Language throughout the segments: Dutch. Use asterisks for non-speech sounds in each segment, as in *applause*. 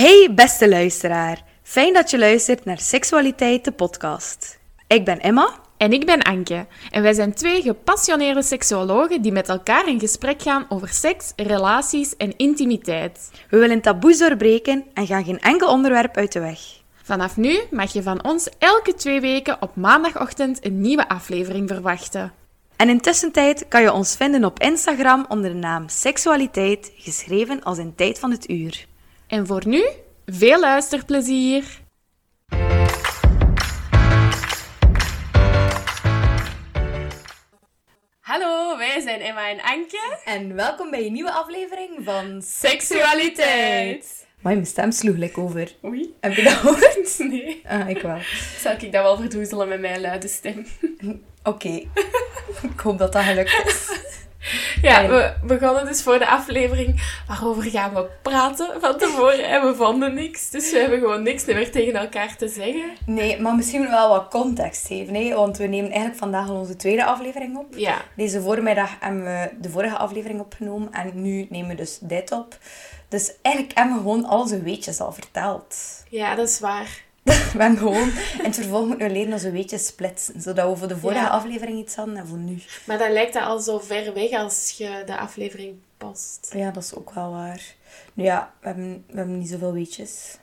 Hey beste luisteraar, fijn dat je luistert naar Seksualiteit de podcast. Ik ben Emma. En ik ben Anke. En wij zijn twee gepassioneerde seksuologen die met elkaar in gesprek gaan over seks, relaties en intimiteit. We willen taboes doorbreken en gaan geen enkel onderwerp uit de weg. Vanaf nu mag je van ons elke twee weken op maandagochtend een nieuwe aflevering verwachten. En intussen tijd kan je ons vinden op Instagram onder de naam Seksualiteit, geschreven als in tijd van het uur. En voor nu, veel luisterplezier! Hallo, wij zijn Emma en Anke. En welkom bij een nieuwe aflevering van Seksualiteit. Maar mijn stem sloeg lekker over. Oei. Heb je dat gehoord? *laughs* Nee. Ah, ik wel. Zal ik dat wel verdoezelen met mijn luide stem? Oké. ik hoop dat dat gelukt is. *laughs* *laughs* Ja, we begonnen dus voor de aflevering. Waarover gaan we praten van tevoren? En we vonden niks. Dus we hebben gewoon niks meer tegen elkaar te zeggen. Nee, maar misschien wel wat context geven. Hè? Want we nemen eigenlijk vandaag al onze tweede aflevering op. Ja. Deze voormiddag hebben we de vorige aflevering opgenomen. En nu nemen we dus dit op. Dus eigenlijk hebben we gewoon al onze weetjes al verteld. Ja, dat is waar. *laughs* Hebben gewoon in het vervolg moeten we leren onze weetjes splitsen. Zodat we voor de vorige Ja. aflevering iets hadden en voor nu. Maar dan lijkt dat al zo ver weg als je de aflevering post. Ja, dat is ook wel waar. Nu ja, we hebben, we hebben niet zoveel weetjes.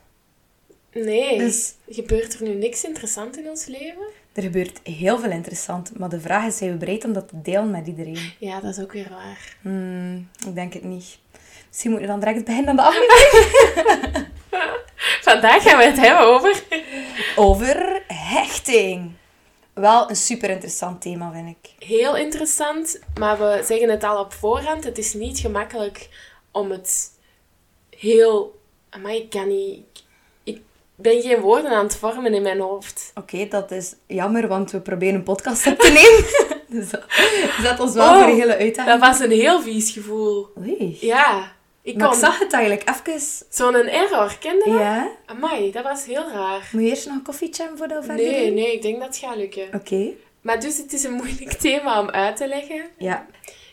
Nee, Dus- gebeurt er nu niks interessant in ons leven? Er gebeurt heel veel interessant. Maar de vraag is, zijn we bereid om dat te delen met iedereen? Ja, dat is ook weer waar. Hmm, ik denk het niet. Misschien moeten we dan direct beginnen aan de aflevering. *laughs* *laughs* Vandaag gaan we het hebben over... Over hechting. Wel een super interessant thema, vind ik. Heel interessant, maar we zeggen het al op voorhand. Het is niet gemakkelijk om het heel... Maar ik kan niet... Ik ben geen woorden aan het vormen in mijn hoofd. Oké, dat is jammer, want we proberen een podcast op te nemen. *laughs* dus dat zet ons wel Oh, voor een hele uitdaging. Dat was een heel vies gevoel. Oei. Ja, ik Maar kon... ik zag het eigenlijk even... Zo'n error, kende dat? Ja? Amai, dat was heel raar. Moet je eerst nog een koffietje hebben voordat we verder Nee, nee, ik denk dat het gaat lukken. Oké. Maar dus het is een moeilijk *laughs* thema om uit te leggen. Ja.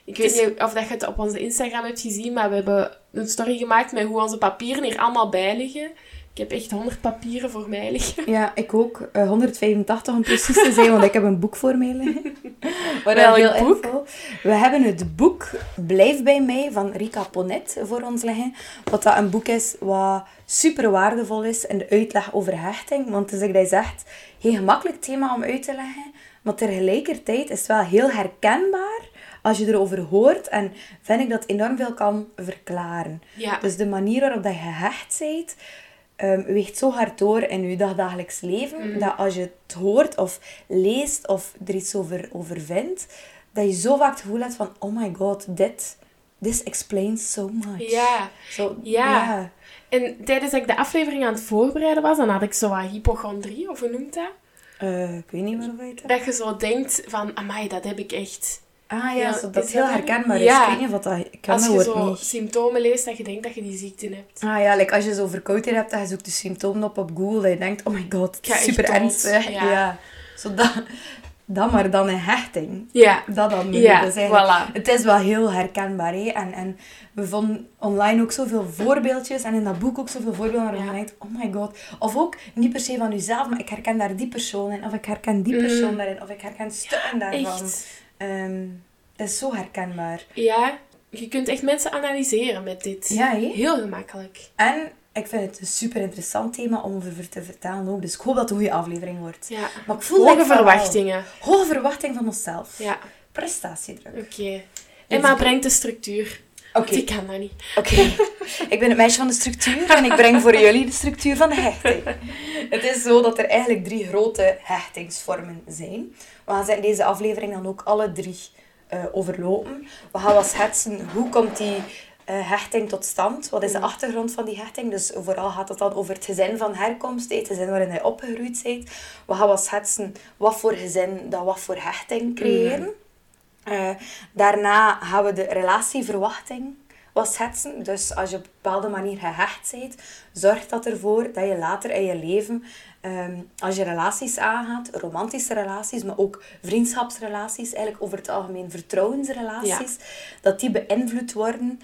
Ik weet niet of dat je het op onze Instagram hebt gezien, maar we hebben een story gemaakt met hoe onze papieren hier allemaal bij liggen. Ik heb echt 100 papieren voor mij liggen. Ja, ik ook. Eh, 185 om precies te zijn, want ik heb een boek voor mij liggen. *laughs* Waar heel boek? info. We hebben het boek Blijf bij mij van Rika Ponet voor ons liggen. Wat dat een boek is wat super waardevol is in de uitleg over hechting. Want het is, ik dat zegt, geen gemakkelijk thema om uit te leggen. Maar tegelijkertijd is het wel heel herkenbaar als je erover hoort. En vind ik dat enorm veel kan verklaren. Ja. Dus de manier waarop dat je gehecht bent, ehm, weegt zo hard door in je dagdagelijks leven, Mhm. dat als je het hoort of leest of er iets over, over vindt, dat je zo vaak het gevoel hebt van, oh my god, dit, this explains so much. Ja, Zo, Ja. ja. en tijdens dat ik de aflevering aan het voorbereiden was, dan had ik zo wat hypochondrie, of hoe noemt dat? Eh, ik weet niet waarover je het hebt. Dat je zo denkt van, amai, dat heb ik echt. Ah ja, Ja, zo, dat is heel dat er? herkenbaar. Ja. Ik weet niet of dat... Ik Als dat je zo niet. symptomen leest, dat je denkt dat je die ziekte hebt. Ah ja, like als je zo verkoudheid hebt en je zoekt de symptomen op op Google, dat je denkt, oh my god, super ernstig. Ja. Ja. Zo dat, dat maar dan een hechting. Ja, Dat dan. Ja, Dus voilà. Het is wel heel herkenbaar. Hè? En, en we vonden online ook zoveel voorbeeldjes. En in dat boek ook zoveel voorbeelden waarvan je denkt, oh my god. Of ook, niet per se van jezelf, maar ik herken daar die persoon in. Of ik herken die persoon Mm. daarin. Of ik herken stukken daarvan. echt. Ehm, het is zo herkenbaar. Ja, je kunt echt mensen analyseren met dit. Ja? Heel gemakkelijk. En ik vind het een super interessant thema om over te vertellen ook. Dus ik hoop dat het een goede aflevering wordt. Ja. Maar ik voel Hoge like van wel. verwachtingen. Hoge verwachting van onszelf. Ja, Prestatiedruk. oké. Emma brengt de structuur. Oké. Ik kan dat niet. Oké, ik ben het meisje van de structuur en ik breng voor jullie de structuur van de hechting. Het is zo dat er eigenlijk drie grote hechtingsvormen zijn. We gaan in deze aflevering dan ook alle drie eh, overlopen. We gaan wel schetsen hoe komt die eh, hechting tot stand? Wat is de achtergrond van die hechting? Dus vooral gaat het dan over het gezin van herkomst, het gezin waarin hij opgegroeid bent. We gaan wel schetsen wat voor gezin dat wat voor hechting creëren. Eh, daarna gaan we de relatieverwachting wat schetsen. Dus als je op een bepaalde manier gehecht bent, zorgt dat ervoor dat je later in je leven, ehm, als je relaties aangaat, romantische relaties, maar ook vriendschapsrelaties, eigenlijk over het algemeen vertrouwensrelaties, dat die beïnvloed worden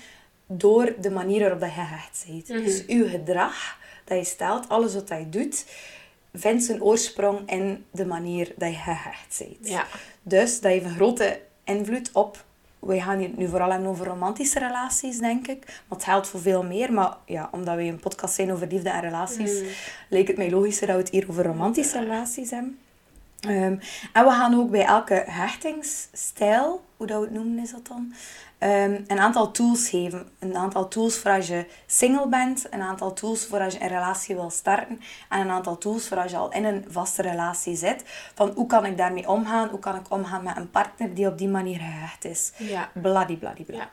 door de manier waarop dat je gehecht bent. Mhm. Dus uw gedrag dat je stelt, alles wat je doet, vindt zijn oorsprong in de manier dat je gehecht bent. Ja. Dus dat heeft een grote invloed op... We gaan hier nu vooral hebben over romantische relaties, denk ik. Maar het geldt voor veel meer. Maar ja, omdat we een podcast zijn over liefde en relaties, Mm. leek het mij logischer dat we het hier over romantische relaties hebben. Ehm, en we gaan ook bij elke hechtingsstijl, hoe dat we het noemen is dat dan, ehm, een aantal tools geven. Een aantal tools voor als je single bent, een aantal tools voor als je een relatie wil starten en een aantal tools voor als je al in een vaste relatie zit. Van hoe kan ik daarmee omgaan? Hoe kan ik omgaan met een partner die op die manier gehecht is? Ja. Bladibladibla. Ja.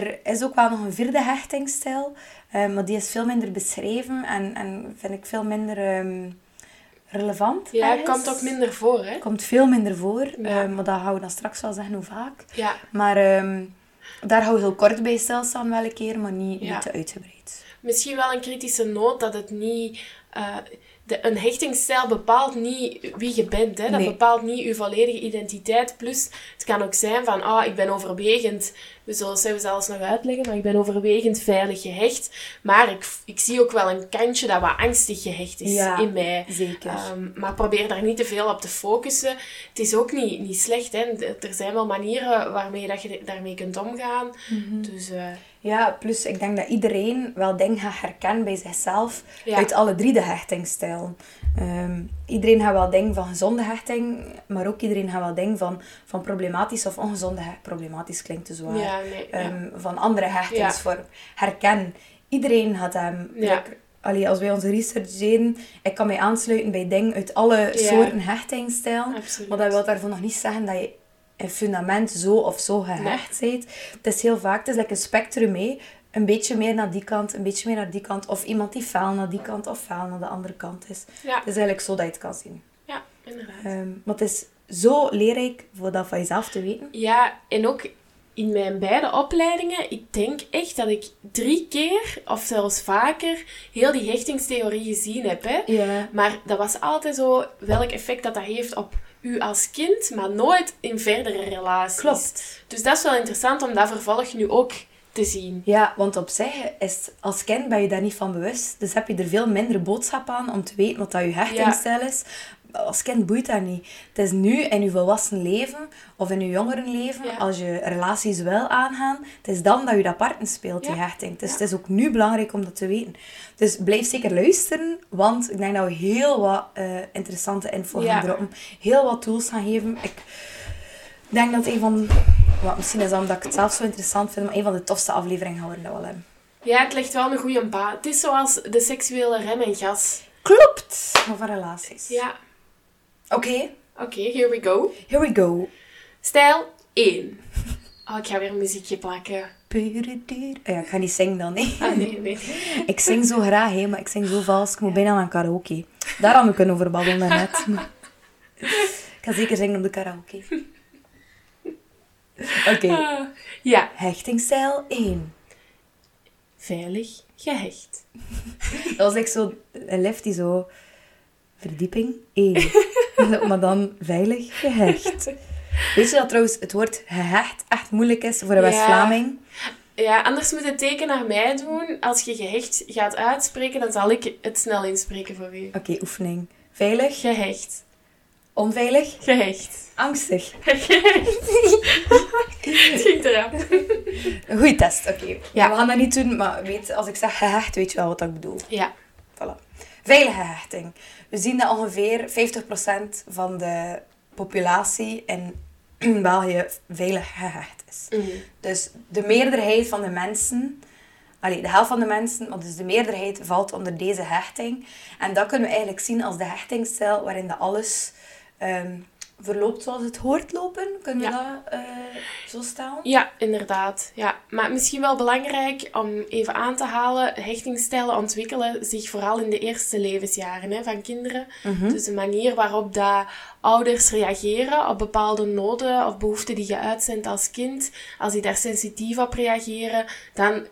Er is ook wel nog een vierde hechtingsstijl, eh, maar die is veel minder beschreven en, en vind ik veel minder ehm, relevant. Ja, ergens. komt ook minder voor, hè? Komt veel minder voor, Ja. maar dat gaan we dan straks wel zeggen hoe vaak. Ja. Maar ehm, daar hou we heel kort bij stilstaan wel een keer, maar niet, Ja. niet te uitgebreid. Misschien wel een kritische noot dat het niet... eh, de, een hechtingsstijl bepaalt niet wie je bent. Hè? Dat Nee. bepaalt niet je volledige identiteit. Plus, het kan ook zijn van, ah, ik ben overwegend... We zullen het zelfs nog uitleggen, maar ik ben overwegend veilig gehecht. Maar ik, ik zie ook wel een kantje dat wat angstig gehecht is Ja, in mij. Zeker. Ehm, maar probeer daar niet te veel op te focussen. Het is ook niet, niet slecht. Hè? Er zijn wel manieren waarmee dat je daarmee kunt omgaan. Mhm. Dus eh, Ja, plus ik denk dat iedereen wel dingen gaat herkennen bij zichzelf Ja. uit alle drie de hechtingsstijlen. Ehm, iedereen gaat wel dingen van gezonde hechting, maar ook iedereen gaat wel dingen van, van problematisch of ongezonde hechting. Problematisch klinkt te zwaar. ja, nee. ja. Ehm, van andere hechtingsvorm. Herken. Iedereen gaat hem. Ja. like, allee, als wij onze research deden, ik kan mij aansluiten bij dingen uit alle soorten hechtingsstijlen. Absoluut. Maar dat wil daarvoor nog niet zeggen dat je in fundament zo of zo gehecht bent. Het is heel vaak, het is like een spectrum mee. Een beetje meer naar die kant, een beetje meer naar die kant. Of iemand die fel naar die kant of fel naar de andere kant is. Ja, Het is eigenlijk zo dat je het kan zien. ja, inderdaad. Ehm, maar het is zo leerrijk voor dat van jezelf te weten. Ja, en ook in mijn beide opleidingen, ik denk echt dat ik drie keer, of zelfs vaker, heel die hechtingstheorie gezien heb. Hè? Ja. Maar dat was altijd zo, welk effect dat dat heeft op u als kind, maar nooit in verdere relaties. Klopt. Dus dat is wel interessant om dat vervolg nu ook te zien. Ja, want op zich is als kind ben je daar niet van bewust. Dus heb je er veel minder boodschap aan om te weten wat dat je hechtingsstijl is. Als kind boeit dat niet. Het is nu in je volwassen leven of in je jongerenleven, Ja. als je relaties wil aangaan, het is dan dat je dat partner speelt, die Ja. hechting. Dus Ja. het is ook nu belangrijk om dat te weten. Dus blijf zeker luisteren, want ik denk dat we heel wat eh, interessante info gaan droppen. Heel wat tools gaan geven. Ik denk dat een van... Wat, misschien is dat omdat ik het zelf zo interessant vind, maar een van de tofste afleveringen gaan worden dat we wel hebben. Ja, het legt wel een goede ba. Het is zoals de seksuele rem en gas. Klopt. Van relaties. Ja, Oké, oké, here we go. here we go. Stijl 1. Oh, ik ga weer een muziekje plakken. Oh ja, ik ga niet zingen dan, nee. Ah, nee, nee. *laughs* Ik zing zo graag, hè, maar ik zing zo vals. Ik moet bijna naar karaoke. Daar hadden we kunnen over babbelen net. *laughs* Ik ga zeker zingen op de karaoke. *laughs* Oké, Ah, ja, hechtingsstijl 1. veilig gehecht. Dat was echt zo een lift die zo... Verdieping 1. *laughs* maar dan veilig gehecht. *laughs* Weet je dat trouwens het woord gehecht echt moeilijk is voor een. West-Vlaming? Ja, anders moet het teken naar mij doen. Als je gehecht gaat uitspreken, dan zal ik het snel inspreken voor u. Oké, oefening. Veilig, Gehecht. onveilig, Gehecht. angstig. *laughs* Gehecht. het ging eraan. Test, oké. Ja. We gaan dat niet doen, maar weet, als ik zeg gehecht, weet je wel wat ik bedoel. Ja. Veilige hechting. We zien dat ongeveer 50% van de populatie in *clears throat* België veilig gehecht is. Mhm. Dus de meerderheid van de mensen, allee, de helft van de mensen, maar dus de meerderheid valt onder deze hechting. En dat kunnen we eigenlijk zien als de hechtingsstijl waarin dat alles ehm, verloopt zoals het hoort lopen. Kunnen we dat eh, zo stellen? Ja, inderdaad. Ja. Maar misschien wel belangrijk om even aan te halen, hechtingsstijlen ontwikkelen zich vooral in de eerste levensjaren hè, van kinderen. Dus de manier waarop dat ouders reageren op bepaalde noden of behoeften die je uitzendt als kind, als die daar sensitief op reageren, dan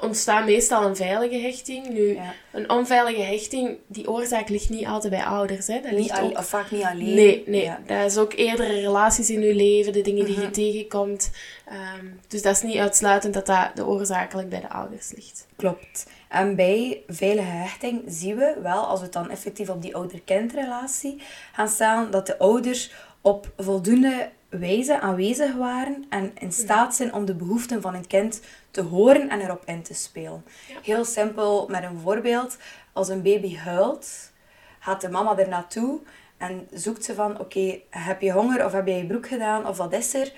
ontstaat meestal een veilige hechting. Nu, Ja. een onveilige hechting, die oorzaak ligt niet altijd bij ouders. Hè. Dat Niet ligt ook... vaak niet alleen. Nee, nee. Ja. Mhm. Dat is ook eerdere relaties in je leven, de dingen die je tegenkomt. Ehm, dus dat is niet uitsluitend dat dat de oorzakelijk bij de ouders ligt. Klopt. En bij veilige hechting zien we wel, als we het dan effectief op die ouder-kindrelatie gaan staan, dat de ouders op voldoende wijze aanwezig waren en in staat zijn om de behoeften van een kind te horen en erop in te spelen. Heel simpel met een voorbeeld. Als een baby huilt, gaat de mama er naartoe en zoekt ze van, oké, heb je honger of heb je je broek gedaan of wat is er?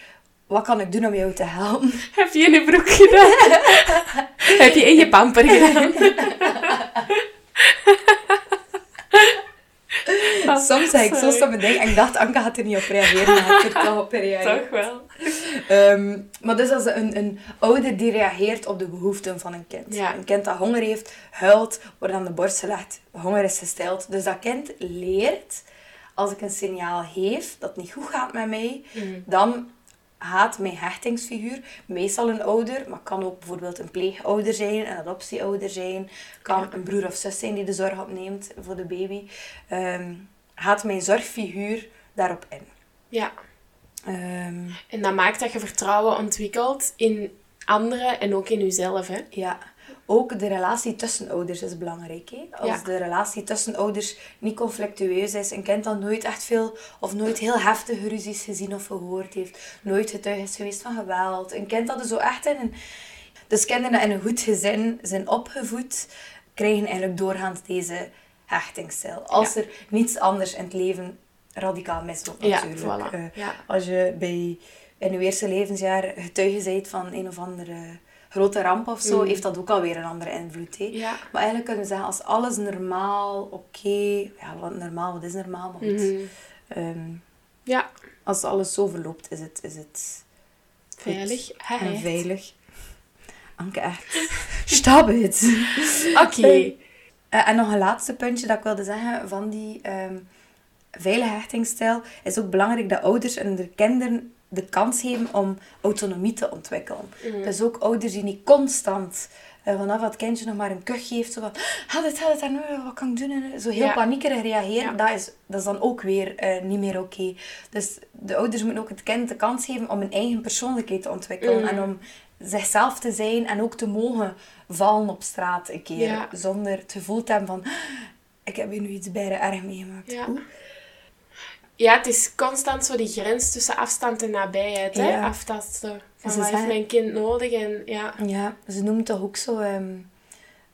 Wat kan ik doen om jou te helpen? *laughs* Heb je in je broek gedaan? *laughs* Heb je in je pamper gedaan? *laughs* Soms zeg ik zo stomme dingen en ik dacht, Anke gaat er niet op reageren, maar ik er toch op reageren. Toch wel. *laughs* Ehm, maar dus als een, een ouder die reageert op de behoeften van een kind. Ja. Een kind dat honger heeft, huilt, wordt aan de borst gelegd, honger is gesteld. Dus dat kind leert, als ik een signaal geef dat het niet goed gaat met mij, dan gaat mijn hechtingsfiguur, meestal een ouder, maar kan ook bijvoorbeeld een pleegouder zijn, een adoptieouder zijn, kan een broer of zus zijn die de zorg opneemt voor de baby, ehm, gaat mijn zorgfiguur daarop in. Ja. Ehm, En dat maakt dat je vertrouwen ontwikkelt in anderen en ook in jezelf. Hè? Ja, ook de relatie tussen ouders is belangrijk. Hè? Als Ja. de relatie tussen ouders niet conflictueus is, een kind dat nooit echt veel of nooit heel heftige ruzies gezien of gehoord heeft, nooit getuige is geweest van geweld, een kind dat er zo echt in een... Dus kinderen in een goed gezin zijn opgevoed, krijgen eigenlijk doorgaans deze hechtingsstijl. Als er niets anders in het leven radicaal misloopt natuurlijk. voilà. Eh. Als je bij, in je eerste levensjaar getuige bent van een of andere grote ramp of zo, Mm. heeft dat ook alweer een andere invloed. Hè? Ja. Maar eigenlijk kunnen we zeggen, als alles normaal, oké, ja, wat normaal, wat is normaal, maar goed. Mhm. Ehm, Ja, als alles zo verloopt, is het, is het goed veilig. en veilig. Anke, echt. Stop it. *laughs* Oké. Eh, en nog een laatste puntje dat ik wilde zeggen van die ehm veilige hechtingsstijl. is ook belangrijk dat ouders en de kinderen de kans geven om autonomie te ontwikkelen. Dus ook ouders die niet constant eh, vanaf het kindje nog maar een kuch geeft. Zo van, gaat het, gaat het, en, eh, wat kan ik doen? En, zo heel Ja. paniekerig reageren. Ja. Dat, is, dat is dan ook weer eh, niet meer oké. Dus de ouders moeten ook het kind de kans geven om een eigen persoonlijkheid te ontwikkelen. Mhm. En om zichzelf te zijn en ook te mogen vallen op straat een keer. Ja. Zonder het gevoel te hebben van, ik heb hier nu iets bijna erg meegemaakt. Ja. Ja, het is constant zo die grens tussen afstand en nabijheid. Hè? Ja. Aftasten. Van Ze wat heeft zeggen- mijn kind nodig? En, ja. Ja, ze het toch ook zo... ehm,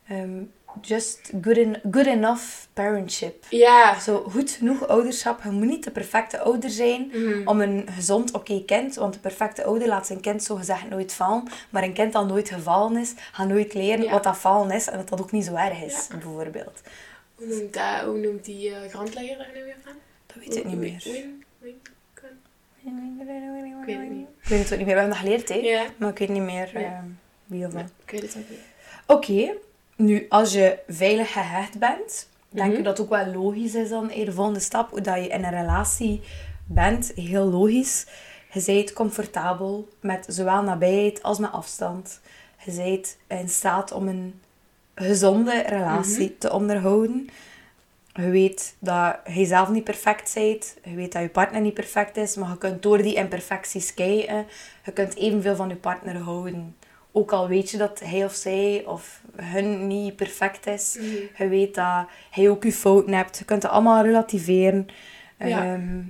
ehm, just good, en- good enough parentship. Ja. Zo goed genoeg ouderschap. Je moet niet de perfecte ouder zijn Mhm. om een gezond, oké kind. Want de perfecte ouder laat zijn kind zo gezegd nooit vallen. Maar een kind dat nooit gevallen is, gaat nooit leren Ja. wat dat vallen is. En dat dat ook niet zo erg is, Ja. bijvoorbeeld. Hoe noemt, dat, hoe noemt die eh, grondlegger daar nu weer van? Dat weet ik niet meer. Ik weet het niet. Ik weet het ook niet meer. We hebben dat geleerd, hè. Ja. Maar ik weet niet meer Nee. ehm, wie of wat. Ik weet het ook niet. Oké, nu als je veilig gehecht bent, denk Mhm. ik dat het ook wel logisch is dan in de volgende stap, hoe dat je in een relatie bent, heel logisch. Je bent comfortabel met zowel nabijheid als met afstand. Je bent in staat om een gezonde relatie Mhm. te onderhouden. Je weet dat je zelf niet perfect bent. Je weet dat je partner niet perfect is. Maar je kunt door die imperfecties kijken. Je kunt evenveel van je partner houden. Ook al weet je dat hij of zij of hun niet perfect is. Mhm. Je weet dat hij ook je fouten hebt. Je kunt het allemaal relativeren. Ja. Ehm,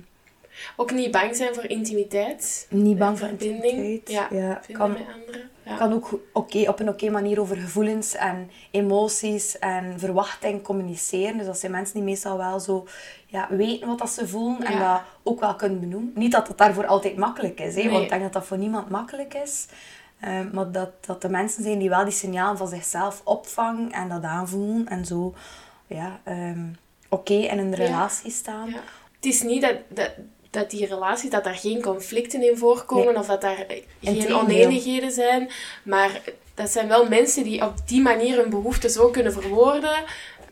Ook niet bang zijn voor intimiteit. niet bang voor verbinding. Ja, Ja, kan, met anderen. Ja. kan ook oké op een oké manier over gevoelens en emoties en verwachting communiceren. Dus dat zijn mensen die meestal wel zo ja, weten wat dat ze voelen en dat ook wel kunnen benoemen. Niet dat het daarvoor altijd makkelijk is, hè, Nee. want ik denk dat dat voor niemand makkelijk is. Eh, maar dat, dat de mensen zijn die wel die signalen van zichzelf opvangen en dat aanvoelen en zo ja, ehm, oké in een relatie staan. Het is niet dat, dat, dat die relatie, dat daar geen conflicten in voorkomen of dat daar geen oneenigheden zijn. Maar dat zijn wel mensen die op die manier hun behoeften zo kunnen verwoorden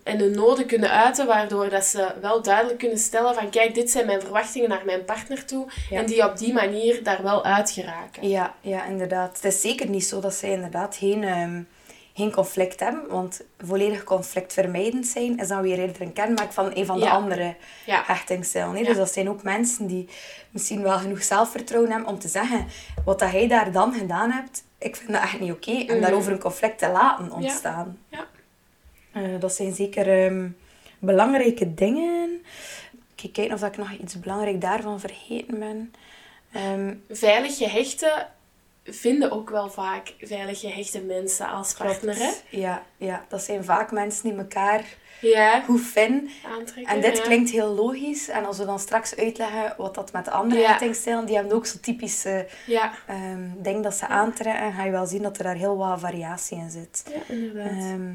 en hun noden kunnen uiten, waardoor dat ze wel duidelijk kunnen stellen van kijk, dit zijn mijn verwachtingen naar mijn partner toe. Ja. En die op die manier daar wel uit geraken. Ja, ja, inderdaad. Het is zeker niet zo dat zij inderdaad geen, ehm, geen conflict hebben. Want volledig conflictvermijdend zijn is dan weer eerder een kenmerk van een van de Ja. andere Ja. hechtingsstijlen. Ja. Dus dat zijn ook mensen die misschien wel genoeg zelfvertrouwen hebben om te zeggen wat dat jij daar dan gedaan hebt, ik vind dat echt niet oké. En Mhm. daarover een conflict te laten ontstaan. Ja. Eh, dat zijn zeker ehm, belangrijke dingen. Kijk, kijken of ik nog iets belangrijk daarvan vergeten ben. Ehm, Veilig gehechten vinden ook wel vaak veilig gehechte mensen als partner, hè? Ja, ja, dat zijn vaak mensen die elkaar Ja, goed vinden. En dit ja. klinkt heel logisch. En als we dan straks uitleggen wat dat met de andere Ja. die hebben ook zo typische Ja, ehm dingen dat ze aantrekken. ga je wel zien dat er daar heel wat variatie in zit. ja inderdaad. Ehm,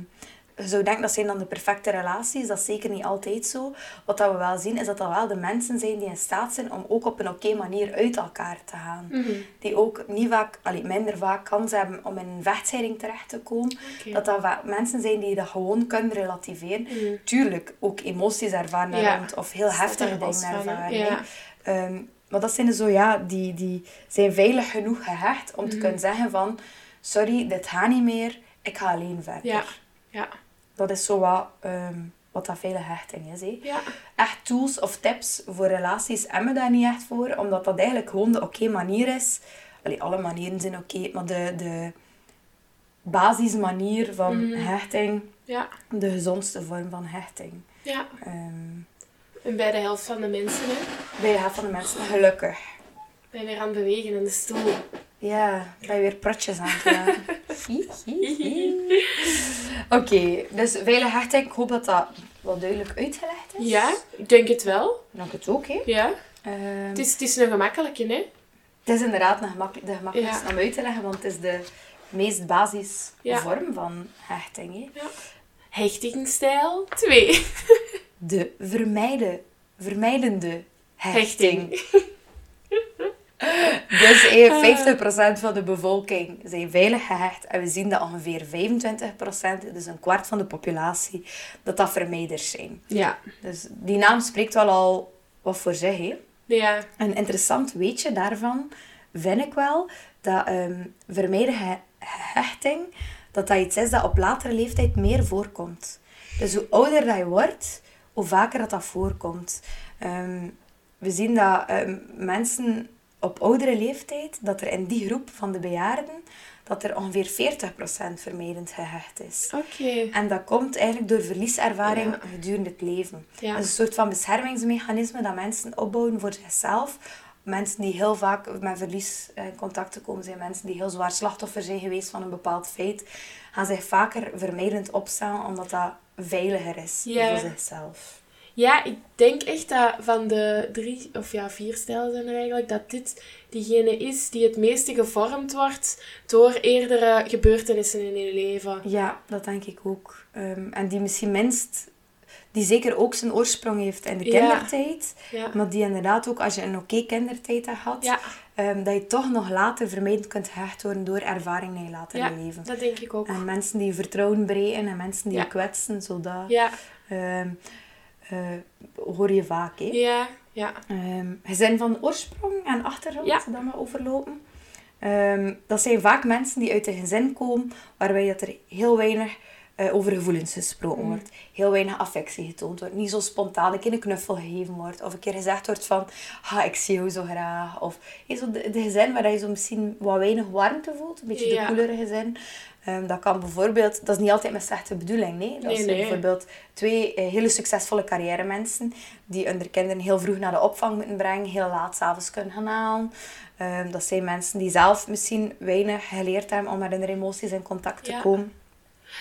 je zou denken dat zijn dan de perfecte relaties. Dat is zeker niet altijd zo. Wat dat we wel zien, is dat dat wel de mensen zijn die in staat zijn om ook op een oké manier uit elkaar te gaan. Mhm. Die ook niet vaak, allee, minder vaak kans hebben om in een vechtscheiding terecht te komen. Dat dat mensen zijn die dat gewoon kunnen relativeren. Mhm. Tuurlijk, ook emoties ervaren daar Ja. rond. Of heel heftige dingen ervaren. Ja. Ehm, maar dat zijn er zo, ja, die, die zijn veilig genoeg gehecht om Mhm. te kunnen zeggen van... Sorry, dit gaat niet meer. Ik ga alleen verder. Ja, ja, Dat is zo wat, ehm, wat dat veilige hechting is. Hè. ja. Echt tools of tips voor relaties hebben we daar niet echt voor. Omdat dat eigenlijk gewoon de oké manier is. Allee, alle manieren zijn oké. maar de, de basismanier van Mhm. hechting... Ja, De gezondste vorm van hechting. ja. Ehm, En bij de helft van de mensen, hè. bij de helft van de mensen gelukkig. Ben je weer aan het bewegen in de stoel. Ja, ben je weer protjes aan het maken. *laughs* *laughs* Oké, dus veilige hechting. Ik hoop dat dat wel duidelijk uitgelegd is. Ja, ik denk het wel. Dank het ook, hè. Ja. Ehm, Het is, het is een gemakkelijke, hè. Het is inderdaad een gemakkelijk, de gemakkelijkste Ja. om uit te leggen, want het is de meest basis Ja. vorm van hechting. Hè. Hechtingsstijl 2. De vermijden, vermijdende *laughs* hechting. Hechting. Dus eh, 50% van de bevolking zijn veilig gehecht. En we zien dat ongeveer 25%, dus een kwart van de populatie, dat dat vermijders zijn. Ja. Dus die naam spreekt wel al wat voor zich. Hè. Ja. Een interessant weetje daarvan vind ik wel dat ehm vermijden he- hechting, dat dat iets is dat op latere leeftijd meer voorkomt. Dus hoe ouder dat je wordt, hoe vaker dat dat voorkomt. Ehm, we zien dat ehm, mensen op oudere leeftijd, dat er in die groep van de bejaarden, dat er ongeveer 40% vermijdend gehecht is. Oké. En dat komt eigenlijk door verlieservaring Ja. gedurende het leven. Ja. Dat is een soort van beschermingsmechanisme dat mensen opbouwen voor zichzelf. Mensen die heel vaak met verlies in contact te komen zijn, mensen die heel zwaar slachtoffer zijn geweest van een bepaald feit, gaan zich vaker vermijdend opstellen omdat dat veiliger is Ja. voor zichzelf. Ja, ik denk echt dat van de drie, of ja, vier stijlen zijn er eigenlijk, dat dit diegene is die het meeste gevormd wordt door eerdere gebeurtenissen in je leven. Ja, dat denk ik ook. Ehm, en die misschien minst, die zeker ook zijn oorsprong heeft in de kindertijd, Ja. maar die inderdaad ook, als je een oké kindertijd hebt gehad, Ja, Ehm, dat je toch nog later vermijdend kunt gehecht worden door ervaring in je latere ja leven. dat denk ik ook. En mensen die je vertrouwen breken en mensen die je kwetsen, zodat Ja, eh, hoor je vaak. Hè? ja, ja. Ehm, gezin van oorsprong en achtergrond, Ja. dat we overlopen. Ehm, dat zijn vaak mensen die uit een gezin komen waarbij dat er heel weinig eh, over gevoelens gesproken Mm. wordt. Heel weinig affectie getoond wordt. Niet zo spontaan een keer een knuffel gegeven wordt. Of een keer gezegd wordt van, ha, ik zie jou zo graag. Of hey, zo de, de gezin waar je zo misschien wat weinig warmte voelt. Een beetje Ja. de coolere gezin. Ehm, dat kan bijvoorbeeld, dat is niet altijd met slechte bedoeling. Nee? Dat Nee, zijn nee. bijvoorbeeld twee eh, hele succesvolle carrière mensen die hun kinderen heel vroeg naar de opvang moeten brengen, heel laat s'avonds kunnen gaan halen. Ehm, dat zijn mensen die zelf misschien weinig geleerd hebben om met hun emoties in contact te Ja. komen.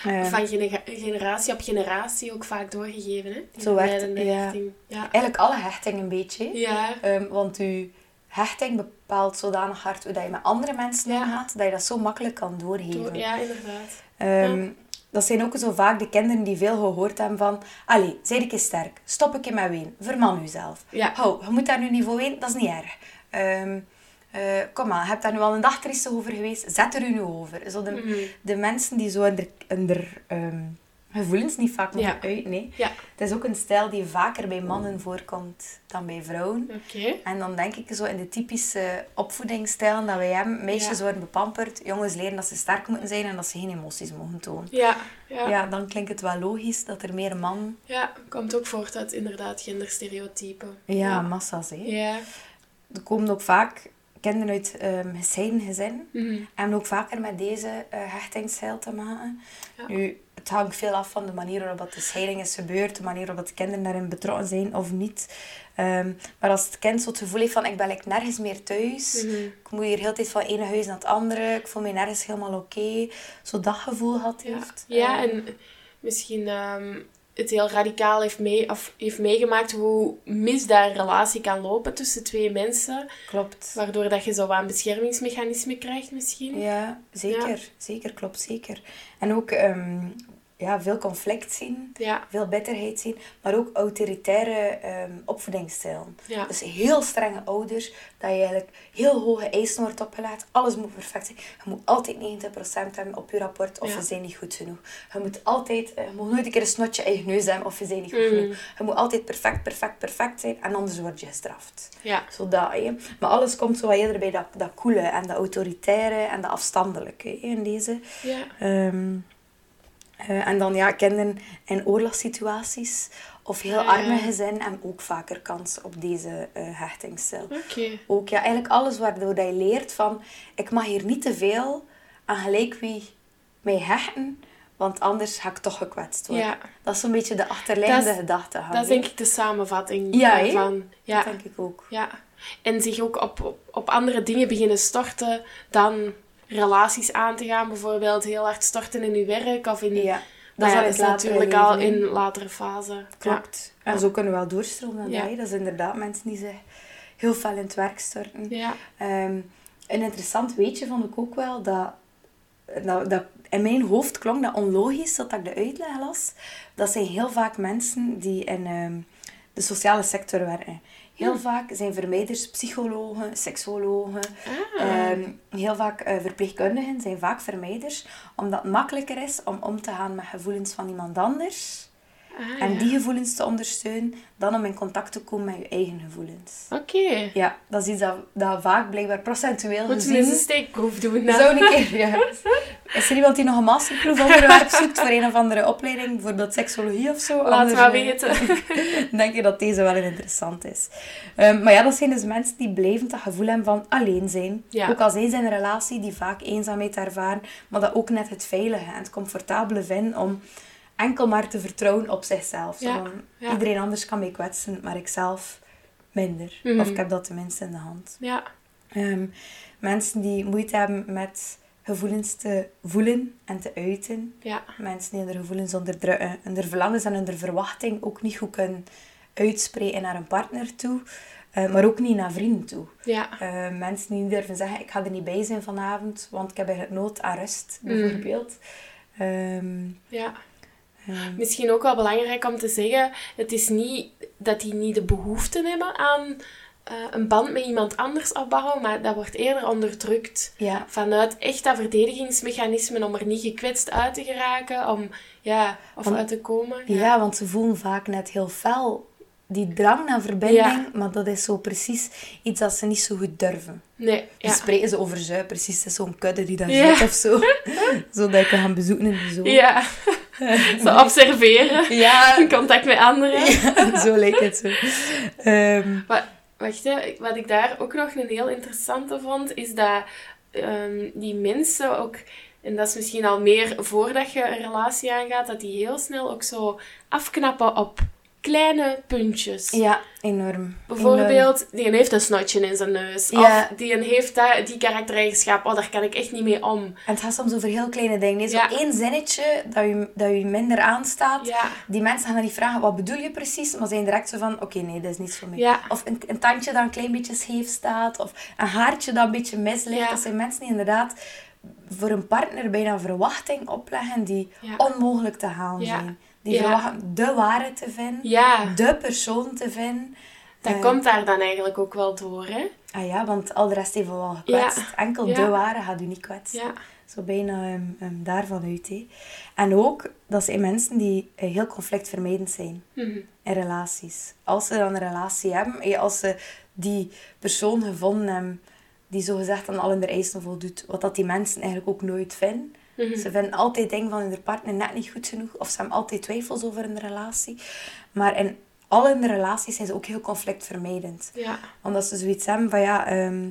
Ehm, Van gene- generatie op generatie ook vaak doorgegeven, hè? Die Zo vermijdende ja. Ja. eigenlijk alle hechting een beetje. Ja. Want je hechting bepaalt zodanig hard hoe dat je met andere mensen Ja. omgaat, dat je dat zo makkelijk kan doorgeven. Door- ja, inderdaad. Ehm, Dat zijn ook zo vaak de kinderen die veel gehoord hebben van... Allee, zij een keer sterk. Stop een keer met ween. Verman jezelf. Ja. Hou, je moet daar nu niet voor ween. Dat is niet erg. Ehm, eh, kom maar, je hebt daar nu al een dag over geweest. Zet er u nu over. Zo de, Mhm. de mensen die zo in de, in de, ehm, gevoelens niet vaak Ja. moeten uit. Nee. Ja. Het is ook een stijl die vaker bij mannen voorkomt dan bij vrouwen. Oké. En dan denk ik zo in de typische opvoedingsstijlen dat wij hebben. Meisjes Ja. worden bepamperd, jongens leren dat ze sterk moeten zijn en dat ze geen emoties mogen tonen. Ja, ja, Ja, ja. dan klinkt het wel logisch dat er meer man... komt ook voort uit inderdaad genderstereotypen. Ja, Ja. massa's. Hè. Ja. Er komen ook vaak kinderen uit ehm gescheiden gezinnen. Mhm. En ook vaker met deze eh hechtingsstijl te maken. Ja. Nu, het hangt veel af van de manier waarop de scheiding is gebeurd, de manier waarop de kinderen daarin betrokken zijn of niet. Ehm, maar als het kind zo het gevoel heeft van ik ben like, nergens meer thuis, Mhm. ik moet hier heel tijd van het ene huis naar het andere, ik voel me nergens helemaal oké, zo dat gevoel had Ja, heeft. ja Ehm, en misschien ehm, het heel radicaal heeft, mee, of heeft meegemaakt hoe mis daar een relatie kan lopen tussen twee mensen. Klopt. Waardoor dat je zo wat een beschermingsmechanisme krijgt misschien. Ja, zeker. Zeker, klopt zeker. En ook ja, veel conflict zien, Ja, veel bitterheid zien, maar ook autoritaire ehm opvoedingsstijlen. ja. Dus heel strenge ouders, dat je eigenlijk heel hoge eisen wordt opgelegd. Alles moet perfect zijn. Je moet altijd 90% hebben op je rapport of Ja. je zijn niet goed genoeg. Je moet altijd, eh, je moet nooit een keer een snotje in je neus hebben of je zijn niet goed Mm. genoeg. Je moet altijd perfect, perfect, perfect zijn en anders word je gestraft. ja. Zodat, hè. Maar alles komt zo wat eerder bij dat, dat koele en dat autoritaire en dat afstandelijke in deze. ja. Ehm, eh, en dan ja, kinderen in oorlogssituaties of heel arme gezinnen hebben ook vaker kans op deze hechtingsstijl. Oké. Ook ja, eigenlijk alles waardoor dat je leert van ik mag hier niet te veel aan gelijk wie mij hechten, want anders ga ik toch gekwetst worden. Ja. Dat is zo'n beetje de achterliggende gedachte. Dat is denk ik de samenvatting Ja, hè? van. Ja. Dat denk ik ook. Ja. En zich ook op, op, op andere dingen beginnen storten dan relaties aan te gaan. Bijvoorbeeld heel hard storten in je werk of in... Ja, Dat al is in natuurlijk al in latere fase. Klopt. En zo kunnen we wel doorstromen Ja. dat. Dat is inderdaad mensen die zich heel fel in het werk storten. Ja. Ehm, een interessant weetje vond ik ook wel dat, dat, dat in mijn hoofd klonk dat onlogisch dat ik de uitleg las. Dat zijn heel vaak mensen die in ehm, de sociale sector werken. Heel vaak zijn vermijders psychologen, seksologen, Ah. ehm, heel vaak verpleegkundigen zijn vaak vermijders, omdat het makkelijker is om om te gaan met gevoelens van iemand anders. Ah, En ja. die gevoelens te ondersteunen, dan om in contact te komen met je eigen gevoelens. Oké. Ja, dat is iets dat, dat vaak blijkbaar procentueel Moeten we eens een gezien... steekproef doen? dan? Zou een keer, ja. Is er iemand die nog een masterproef onderwerp zoekt voor een of andere opleiding, bijvoorbeeld seksologie of zo? Laat maar weten. *laughs* denk ik dat deze wel interessant is. Ehm, maar ja, dat zijn dus mensen die blijvend dat gevoel hebben van alleen zijn. Ja. Ook al zijn ze in een relatie die vaak eenzaamheid ervaren, maar dat ook net het veilige en het comfortabele vinden om enkel maar te vertrouwen op zichzelf. Ja, ja. Iedereen anders kan mij kwetsen, maar ik zelf minder. Mhm. Of ik heb dat tenminste in de hand. Ja. Ehm, mensen die moeite hebben met gevoelens te voelen en te uiten. Ja. Mensen die hun gevoelens onderdrukken. En hun verlangens en hun verwachting ook niet goed kunnen uitspreken naar een partner toe. eh, maar ook niet naar vrienden toe. Ja. Eh, mensen die niet durven zeggen, ik ga er niet bij zijn vanavond, want ik heb eigenlijk nood aan rust, Mm. bijvoorbeeld. Ehm, Ja. Misschien ook wel belangrijk om te zeggen, het is niet dat die niet de behoefte hebben aan eh, een band met iemand anders opbouwen, maar dat wordt eerder onderdrukt ja, vanuit echt dat verdedigingsmechanisme om er niet gekwetst uit te geraken, om, ja, of Want- uit te komen. ja. want ze voelen vaak net heel fel die drang naar verbinding, Ja. maar dat is zo precies iets dat ze niet zo goed durven. Nee, ja. spreken ze over zuip, precies. Is zo'n kudde die daar zit of zo. *laughs* Zodat ik kan gaan bezoeken in de. Ja. *laughs* Zo observeren. *laughs* Ja, In contact met anderen. ja, *laughs* zo lijkt het zo. Ehm, Maar, wacht, hè. wat ik daar ook nog een heel interessante vond, is dat ehm, die mensen ook, en dat is misschien al meer voordat je een relatie aangaat, dat die heel snel ook zo afknappen op kleine puntjes. ja, enorm. Enorm. Bijvoorbeeld, die heeft een snotje in zijn neus. Ja. Of die heeft dat, die karaktereigenschap. Oh, daar kan ik echt niet mee om. En het gaat soms over heel kleine dingen. Nee, zo één zinnetje dat je, dat je minder aanstaat. Ja. Die mensen gaan dan niet vragen, wat bedoel je precies? Maar zijn direct zo van, oké, nee, dat is niets voor mij. Ja. Of een, een tandje dat een klein beetje scheef staat. Of een haartje dat een beetje mis ligt. Dat zijn mensen die inderdaad voor een partner bijna een verwachting opleggen die onmogelijk te halen zijn. Die Ja. verwachten de ware te vinden. Ja. De persoon te vinden. Dat Eh, komt daar dan eigenlijk ook wel door, hè? Ah ja, want al de rest heeft wel gekwetst. Enkel de ware gaat u niet kwetsen. Zo bijna ehm, daarvan uit. Hè. En ook, dat zijn mensen die eh, heel conflictvermijdend zijn Mhm. in relaties. Als ze dan een relatie hebben, eh, als ze die persoon gevonden hebben die zogezegd aan al hun eisen voldoet, wat dat die mensen eigenlijk ook nooit vinden. Mhm. Ze vinden altijd dingen van hun partner net niet goed genoeg, of ze hebben altijd twijfels over een relatie. Maar in al hun relaties zijn ze ook heel conflictvermijdend Ja. omdat ze zoiets hebben van ja, ehm,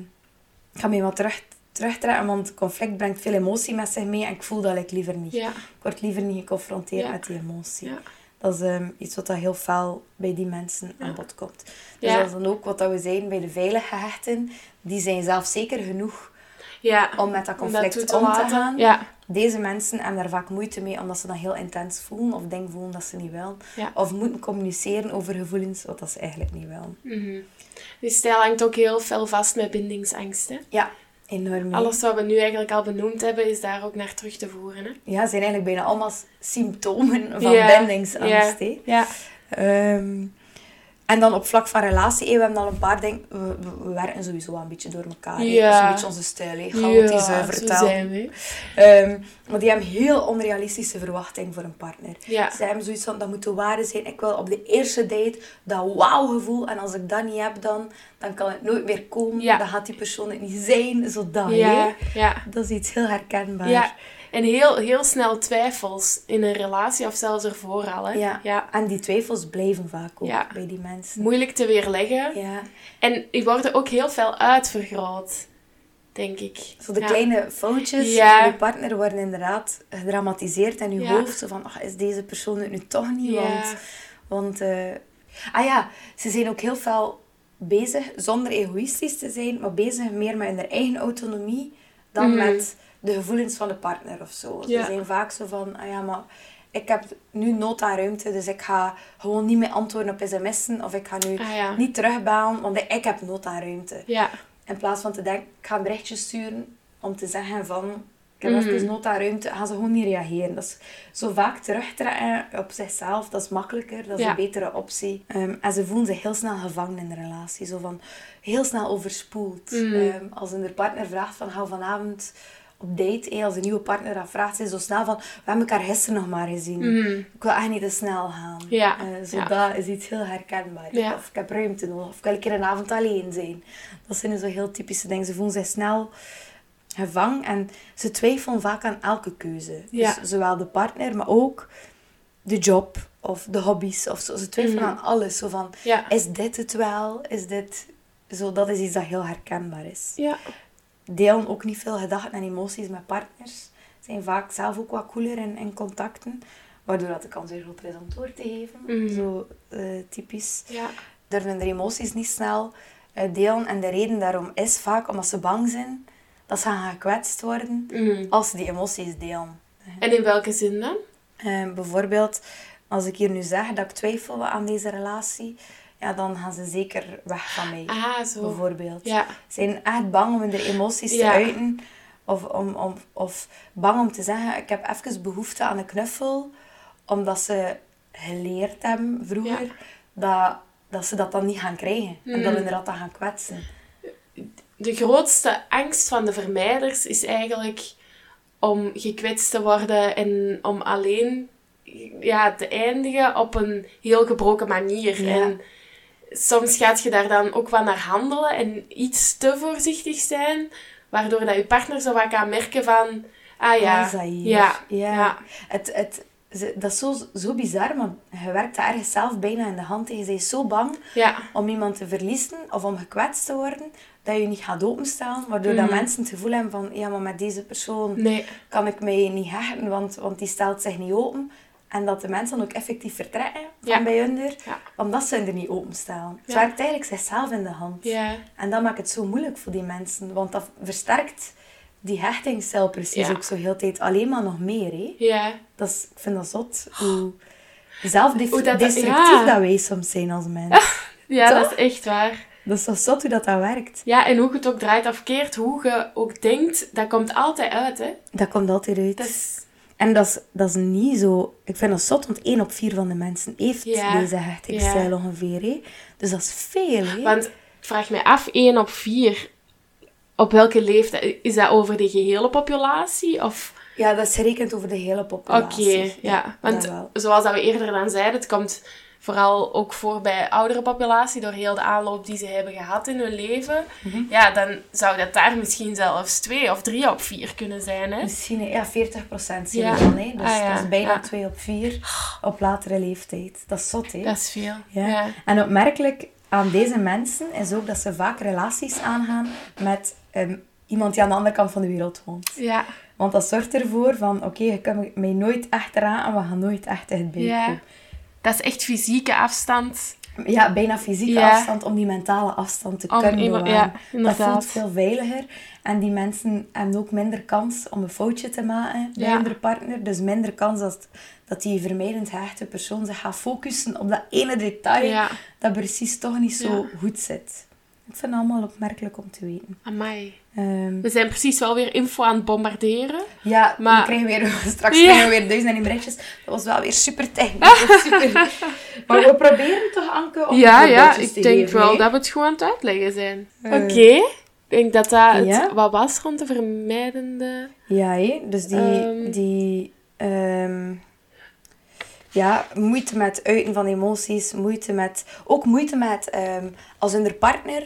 ik ga me wat terug, terugtrekken, want conflict brengt veel emotie met zich mee en ik voel dat ik liever niet. Ja. Ik word liever niet geconfronteerd Ja. met die emotie. Ja. Dat is ehm, iets wat dat heel fel bij die mensen aan bod komt. Dus dat is dan ook wat dat we zeiden bij de veilige gehechten. Die zijn zelfzeker genoeg Ja. om met dat conflict te om te gaan. Ja. Deze mensen hebben daar vaak moeite mee, omdat ze dat heel intens voelen. Of dingen voelen dat ze niet willen. Ja. Of moeten communiceren over gevoelens, wat dat ze eigenlijk niet willen. Mhm. Die stijl hangt ook heel veel vast met bindingsangst, hè? Ja, enorm. Alles wat we nu eigenlijk al benoemd hebben, is daar ook naar terug te voeren, hè? Ja, zijn eigenlijk bijna allemaal symptomen van Ja, bindingsangst. hè. Ja. Ehm, en dan op vlak van relatie, we hebben al een paar dingen... We, we- we werken sowieso wel een beetje door elkaar. Ja. Dat is een beetje onze stijl, chaotisch ja, eh, zo vertellen. zijn we. Ehm, maar die hebben heel onrealistische verwachtingen voor een partner. Ja. Ze hebben zoiets van, dat moet de waarde zijn. Ik wil op de eerste date dat wauw-gevoel. En als ik dat niet heb, dan, dan kan het nooit meer komen. Ja. Dan gaat die persoon het niet zijn. Zo dat, Ja. Ja. Dat is iets heel herkenbaar. En heel, heel snel twijfels in een relatie of zelfs ervoor al, hè? Ja. ja. En die twijfels blijven vaak ook Ja. bij die mensen. Moeilijk te weerleggen. Ja. En die worden ook heel veel uitvergroot, denk ik. Zo de Ja. kleine foutjes Ja. van je partner worden inderdaad gedramatiseerd in je hoofd. Zo van, ach, is deze persoon het nu toch niet? Want, want eh, ah ja, ze zijn ook heel veel bezig, zonder egoïstisch te zijn, maar bezig meer met hun eigen autonomie dan Mhm. met de gevoelens van de partner of zo. Ze zijn vaak zo van, ah ja, maar ik heb nu nood aan ruimte, dus ik ga gewoon niet meer antwoorden op sms'en of ik ga nu Ah, ja. niet terugbellen, want ik heb nood aan ruimte. Ja. In plaats van te denken, ik ga een berichtje sturen om te zeggen van, ik heb Mhm. even nood aan ruimte, gaan ze gewoon niet reageren. Dat is zo vaak terugtrekken op zichzelf, dat is makkelijker, dat is Ja. een betere optie. Ehm, en ze voelen zich heel snel gevangen in de relatie, zo van, heel snel overspoeld. Mhm. Ehm, als een partner vraagt van, ga vanavond op date, als een nieuwe partner dat vraagt, ze zo snel van, we hebben elkaar gisteren nog maar gezien. Mhm. Ik wil echt niet te snel gaan. Ja, Eh, zo ja. dat is iets heel herkenbaar. Ja. Of ik heb ruimte nodig. Of ik wil een keer een avond alleen zijn. Dat zijn zo heel typische dingen. Ze voelen zich snel gevangen. En ze twijfelen vaak aan elke keuze. Dus zowel de partner, maar ook de job. Of de hobby's. Of zo. Ze twijfelen Mhm. aan alles. Zo van, is dit het wel? Is dit... Zo, dat is iets dat heel herkenbaar is. Ja. Delen ook niet veel gedachten en emoties met partners. Zijn vaak zelf ook wat cooler in, in contacten. Waardoor dat de kans weer groter is om door te geven. Mhm. Zo eh, typisch. Ja. Durven hun emoties niet snel eh, delen. En de reden daarom is vaak omdat ze bang zijn dat ze gaan gekwetst worden Mhm. als ze die emoties delen. En in welke zin dan? Eh, bijvoorbeeld, als ik hier nu zeg dat ik twijfel aan deze relatie, ja, dan gaan ze zeker weg van mij. Ah, zo. Bijvoorbeeld. Ja. Ze zijn echt bang om hun emoties te uiten. Of, om, om, of bang om te zeggen, ik heb even behoefte aan een knuffel. Omdat ze geleerd hebben vroeger dat, dat ze dat dan niet gaan krijgen. En dat Mm. hun dat dan gaan kwetsen. De grootste angst van de vermijders is eigenlijk om gekwetst te worden en om alleen ja, te eindigen op een heel gebroken manier. Ja. En soms gaat je daar dan ook wat naar handelen en iets te voorzichtig zijn, waardoor dat je partner zo wat kan merken van, ah ja, Wat is dat hier? ja, Ja. ja, Het, het, dat is zo, zo bizar, want je werkt dat ergens zelf bijna in de hand. en Je bent zo bang ja, om iemand te verliezen of om gekwetst te worden, dat je niet gaat openstaan. Waardoor dat Mhm. mensen het gevoel hebben van, ja, maar met deze persoon nee, kan ik mij niet hechten, want, want die stelt zich niet open. En dat de mensen dan ook effectief vertrekken van Ja. bij hun, Ja. omdat ze er niet openstaan. Het Ja. werkt eigenlijk zichzelf in de hand. ja, En dat maakt het zo moeilijk voor die mensen, want dat versterkt die hechtingscel precies Ja. ook zo heel tijd alleen maar nog meer. Hè? ja, Dat is, ik vind dat zot. Hoe zelfdestructief dat- ja. wij soms zijn als mens. ja, Toch? dat is echt waar. Dat is zo zot hoe dat, dat werkt. Ja, en hoe je het ook draait of keert, hoe je ook denkt, dat komt altijd uit, hè. Dat komt altijd uit. Dat is... En dat is, dat is niet zo... Ik vind dat zot, want één op vier van de mensen heeft Ja. deze hechtingsstijl Ja. ongeveer. Hè? Dus dat is veel, hè? Want ik vraag me af, 1 op 4, op welke leeftijd? Is dat over de gehele populatie? Of... Ja, dat is gerekend over de hele Oké, populatie. ja. Want zoals dat we eerder dan zeiden, het komt vooral ook voor bij oudere populatie, door heel de aanloop die ze hebben gehad in hun leven. Mhm. Ja, dan zou dat daar misschien zelfs 2 of 3 op 4 kunnen zijn, hè? Misschien, ja, 40% zien Ja. dan, hè? Dus Ah, ja. dat is bijna Ja. 2 op 4 op latere leeftijd. Dat is zot, hè? Dat is veel. Ja. En opmerkelijk aan deze mensen is ook dat ze vaak relaties aangaan met ehm, iemand die aan de andere kant van de wereld woont. Ja. Want dat zorgt ervoor van, oké, je kunt mij nooit echt eraan en we gaan nooit echt dichtbij komen. Dat is echt fysieke afstand. Ja, bijna fysieke Ja. afstand om die mentale afstand te Om kunnen iemand- bewaren. ja, dat voelt veel veiliger. En die mensen hebben ook minder kans om een foutje te maken bij Ja. hun partner. Dus minder kans dat, dat die vermijdend gehechte persoon zich gaat focussen op dat ene detail dat precies toch niet zo goed zit. Ik vind het allemaal opmerkelijk om te weten. Amai. Ehm, We zijn precies wel weer info aan het bombarderen. ja, Maar- we krijgen weer, *laughs* straks Ja. krijgen we weer duizenden berichtjes. Dat was wel weer super technisch. Super. *laughs* maar we proberen toch, Anke, om Ja, ja, ik denk geven, wel dat we het gewoon aan het uitleggen zijn. Eh. Oké. Ik denk dat dat het wat was rond de vermijdende... Ja, dus die, Ehm. die ehm, ja, moeite met uiten van emoties, moeite met, ook moeite met als hun partner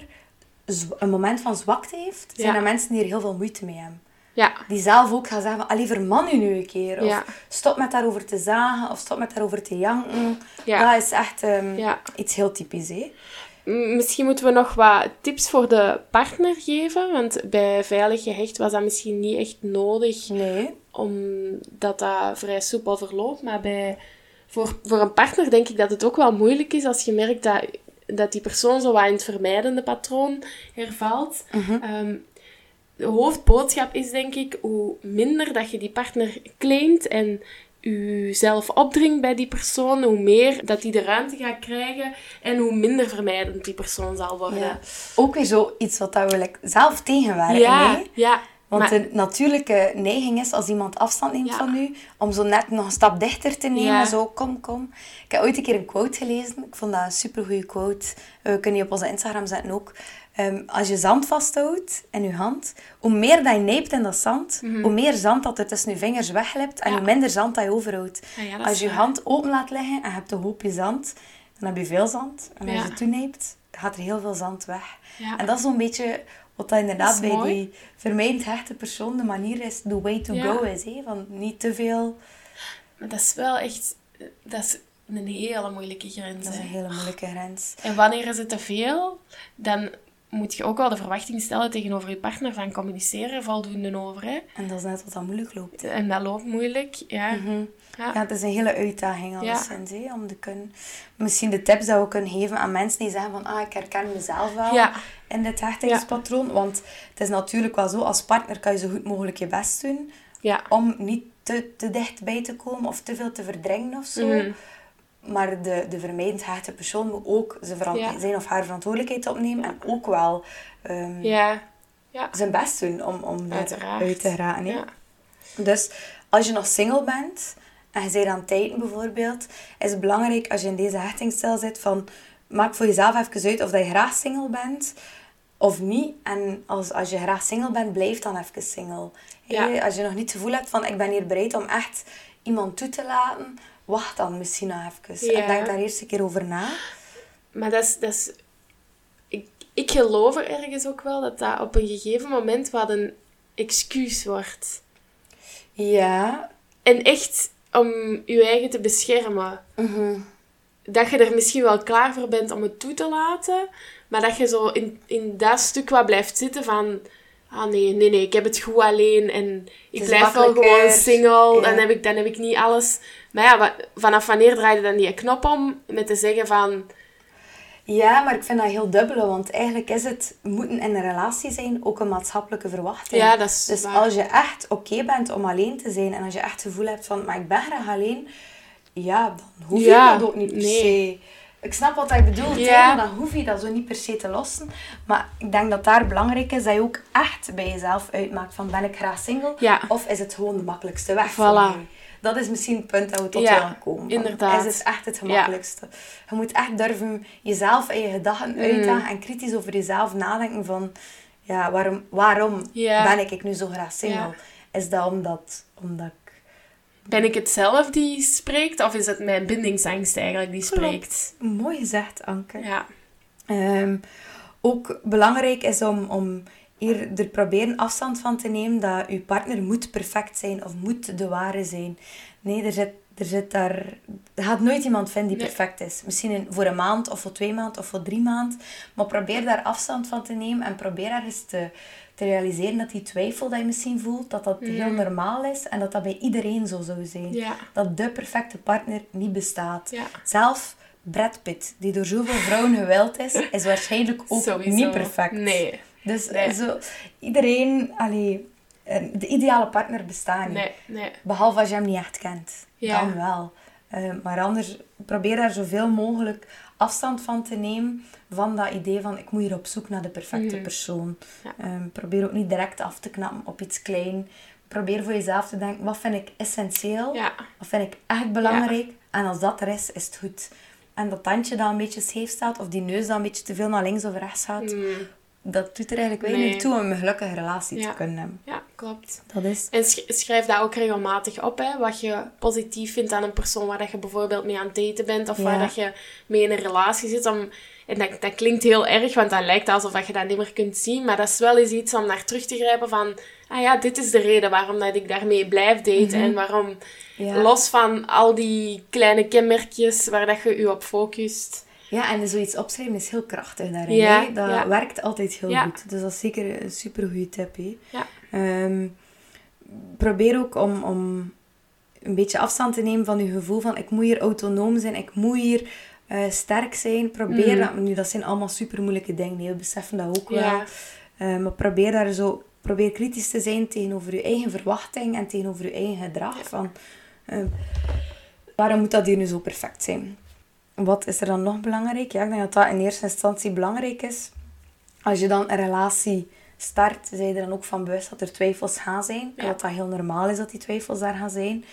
een moment van zwakte heeft, zijn Ja. er mensen die er heel veel moeite mee hebben. Ja. Die zelf ook gaan zeggen van, allee, verman u nu een keer. Of Ja. stop met daarover te zagen, of stop met daarover te janken. Ja. Dat is echt ehm, iets heel typisch, hè. Misschien moeten we nog wat tips voor de partner geven. Want bij veilig gehecht was dat misschien niet echt nodig. Nee. omdat dat vrij soepel verloopt. Maar bij, voor, voor een partner denk ik dat het ook wel moeilijk is als je merkt dat, dat die persoon zo wat in het vermijdende patroon hervalt. Ehm, de hoofdboodschap is denk ik, hoe minder dat je die partner claimt en jezelf opdringt bij die persoon, hoe meer dat die de ruimte gaat krijgen en hoe minder vermijdend die persoon zal worden. Ja. Ook weer zo iets wat dat we zelf tegenwerken, ja. hè. ja. Want maar- de natuurlijke neiging is als iemand afstand neemt Ja. van u, om zo net nog een stap dichter te nemen. Ja. Zo, kom, kom. Ik heb ooit een keer een quote gelezen. Ik vond dat een supergoeie quote. We kunnen die op onze Instagram zetten ook. Ehm, als je zand vasthoudt in je hand, hoe meer dat je nijpt in dat zand, hoe meer zand dat er tussen je vingers wegglipt en Mhm. Ja. hoe minder zand dat je overhoudt. Ah dat als je je hand open laat liggen en je hebt een hoopje zand, dan heb je veel zand. En als je dan gaat er heel veel zand weg. En dat is zo'n beetje wat dat inderdaad Dat bij mooi. die vermijdend hechte persoon de manier is, the way to Ja. go is. Hè? Van niet te veel, Maar dat is wel echt... Dat is een hele moeilijke grens. dat is een hele moeilijke grens. En wanneer is het te veel, dan moet je ook wel de verwachting stellen tegenover je partner van communiceren voldoende over. Hè? En dat is net wat dat moeilijk loopt. hè. En dat loopt moeilijk. Ja. Mhm. Ja. Ja, het is een hele uitdaging alleszins, hè, om te kunnen... Misschien de tips dat we kunnen geven aan mensen die zeggen van ah, ik herken mezelf wel Ja. in dit hechtingspatroon. Want het is natuurlijk wel zo, als partner kan je zo goed mogelijk je best doen Ja. om niet te, te dichtbij te komen of te veel te verdringen of zo. Mhm. Maar de, de vermijdend gehechte persoon moet ook zijn, Ja. zijn of haar verantwoordelijkheid opnemen en ook wel ehm, Ja. Ja. zijn best doen om, om uit te geraken. Ja. Dus als je nog single bent en je bent aan het daten bijvoorbeeld, is het belangrijk als je in deze hechtingsstijl zit van maak voor jezelf even uit of dat je graag single bent of niet. En als, als je graag single bent, blijf dan even single. Ja. Als je nog niet het gevoel hebt van ik ben hier bereid om echt iemand toe te laten, wacht dan misschien nog even. Ja. En denk daar eerst een keer over na. Maar dat is... Dat is ik, ik geloof er ergens ook wel dat dat op een gegeven moment wat een excuus wordt. Ja. En echt om je eigen te beschermen. Mhm. dat je er misschien wel klaar voor bent om het toe te laten, maar dat je zo in, in dat stuk wat blijft zitten van... Ah nee, nee, nee, ik heb het goed alleen en ik blijf wel gewoon single. Ja. Dan, heb ik, dan heb ik niet alles. Maar ja, vanaf wanneer draai je dan die knop om met te zeggen van... Ja, maar ik vind dat heel dubbele, want eigenlijk is het moeten in een relatie zijn ook een maatschappelijke verwachting. Ja, dat is Dus waar. als je echt oké bent om alleen te zijn en als je echt het gevoel hebt van, maar ik ben graag alleen, ja, dan hoef je dat ook niet per nee. se. ik snap wat hij bedoelt, Ja. maar dan hoef je dat zo niet per se te lossen. Maar ik denk dat daar belangrijk is dat je ook echt bij jezelf uitmaakt van ben ik graag single Ja. of is het gewoon de makkelijkste weg voor mij. Dat is misschien het punt dat we tot willen komen. Inderdaad. Is het echt het gemakkelijkste? Je moet echt durven jezelf en je gedachten uitdagen en kritisch over jezelf nadenken van ja, waarom, waarom ben ik, ik nu zo graag single? Is dat omdat, omdat ik... Ben ik het zelf die spreekt, of is het mijn bindingsangst eigenlijk die spreekt? Mooi gezegd, Anke. Ja. Ehm, ook belangrijk is om, om hier er proberen afstand van te nemen dat uw partner moet perfect zijn of moet de ware zijn. Nee, er zit, er zit daar... Er gaat nooit iemand vinden die perfect is. Misschien voor een maand of voor twee maanden of voor drie maanden. Maar probeer daar afstand van te nemen en probeer ergens te, te realiseren dat die twijfel dat je misschien voelt, dat dat heel normaal is en dat dat bij iedereen zo zou zijn. Ja. Dat de perfecte partner niet bestaat. Ja. Zelf Brad Pitt, die door zoveel vrouwen gewild is, is waarschijnlijk ook Sowieso. niet perfect. Nee. Dus Nee. Zo, iedereen, allee, eh, de ideale partner bestaat niet. Nee, nee. Behalve als je hem niet echt kent. Ja. Dan wel. Eh, maar anders, probeer daar zoveel mogelijk afstand van te nemen van dat idee van ik moet hier op zoek naar de perfecte Mhm. persoon. Ja. Ehm, probeer ook niet direct af te knappen op iets klein. Probeer voor jezelf te denken, wat vind ik essentieel? Ja. Wat vind ik echt belangrijk? En als dat er is, is het goed. En dat tandje dat een beetje scheef staat, of die neus dat een beetje te veel naar links of rechts gaat, Mm, dat doet er eigenlijk weinig Nee. toe om een gelukkige relatie Ja. te kunnen hebben. ja, klopt. Dat is... En sch- schrijf dat ook regelmatig op, hè, wat je positief vindt aan een persoon waar dat je bijvoorbeeld mee aan het daten bent of Ja. waar dat je mee in een relatie zit. Om, en dat, dat klinkt heel erg, want dan lijkt alsof dat je dat niet meer kunt zien, maar dat is wel eens iets om naar terug te grijpen van, ah ja, dit is de reden waarom dat ik daarmee blijf daten en waarom, Mhm. Ja. los van al die kleine kenmerkjes waar dat je je op focust. Ja, en zoiets opschrijven is heel krachtig daarin. Ja. Dat ja. werkt altijd heel Ja. goed. Dus dat is zeker een super goede tip. Hè. Ja. Ehm, probeer ook om, om een beetje afstand te nemen van je gevoel van ik moet hier autonoom zijn, ik moet hier eh, sterk zijn. Probeer Mhm. dat. Nu, dat zijn allemaal super moeilijke dingen. hè. We beseffen dat ook wel. Eh, maar probeer daar zo... Probeer kritisch te zijn tegenover je eigen verwachting en tegenover je eigen gedrag. Van, eh, waarom moet dat hier nu zo perfect zijn? Wat is er dan nog belangrijk? Ja, ik denk dat dat in eerste instantie belangrijk is. Als je dan een relatie start, zijn je er dan ook van bewust dat er twijfels gaan zijn. En Ja. dat dat heel normaal is dat die twijfels daar gaan zijn.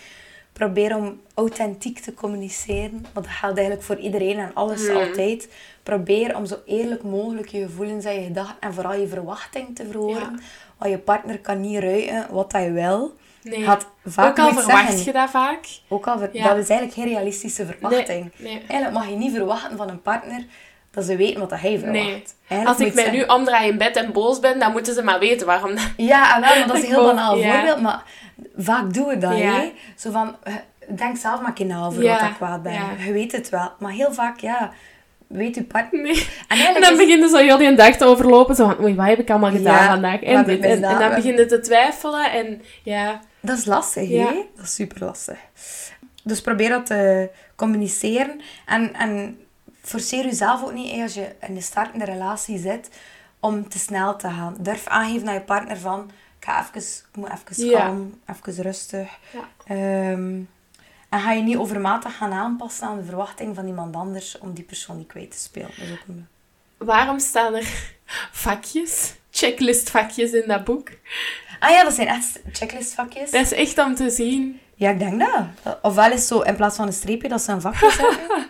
Probeer om authentiek te communiceren. Want dat geldt eigenlijk voor iedereen en alles Mm. altijd. Probeer om zo eerlijk mogelijk je gevoelens en je gedachten en vooral je verwachting te verwoorden. Want je partner kan niet ruiken wat hij wil. Nee. Gaat vaak Ook al verwacht zeggen. je dat vaak. Ook al, ver- Ja. dat is eigenlijk geen realistische verwachting. Nee, nee. Eigenlijk mag je niet verwachten van een partner dat ze weten wat hij verwacht. Nee. Als ik mij nu omdraai in bed en boos ben, dan moeten ze maar weten waarom. dat- Ja, en wel, maar dat is *laughs* een heel banaal ja. voorbeeld. Maar vaak doen we dat, Ja. hè. Zo van, eh, denk zelf maar na over Ja, wat ik kwaad ben. Je weet het wel. Maar heel vaak, ja, weet je partner... Nee. En *laughs* dan is- beginnen ze heel die dag te overlopen. Zo van, oei, wat heb ik allemaal gedaan Ja, vandaag? En, dit, en, en dan beginnen te twijfelen. En ja, Dat is lastig, Ja. hè? Dat is super lastig. Dus probeer dat te communiceren. En, en forceer jezelf ook niet, als je in een startende relatie zit, om te snel te gaan. Durf aangeven aan je partner van, ik ga even, ik moet even Ja. kalm, even rustig. Ja. Ehm, en ga je niet overmatig gaan aanpassen aan de verwachting van iemand anders om die persoon niet kwijt te spelen. Dat is ook een... waarom staan er vakjes, checklistvakjes in dat boek? Ah ja, dat zijn echt checklistvakjes. Dat is echt om te zien. Ja, ik denk dat. Ofwel is zo, in plaats van een streepje, dat ze een vakje. *laughs*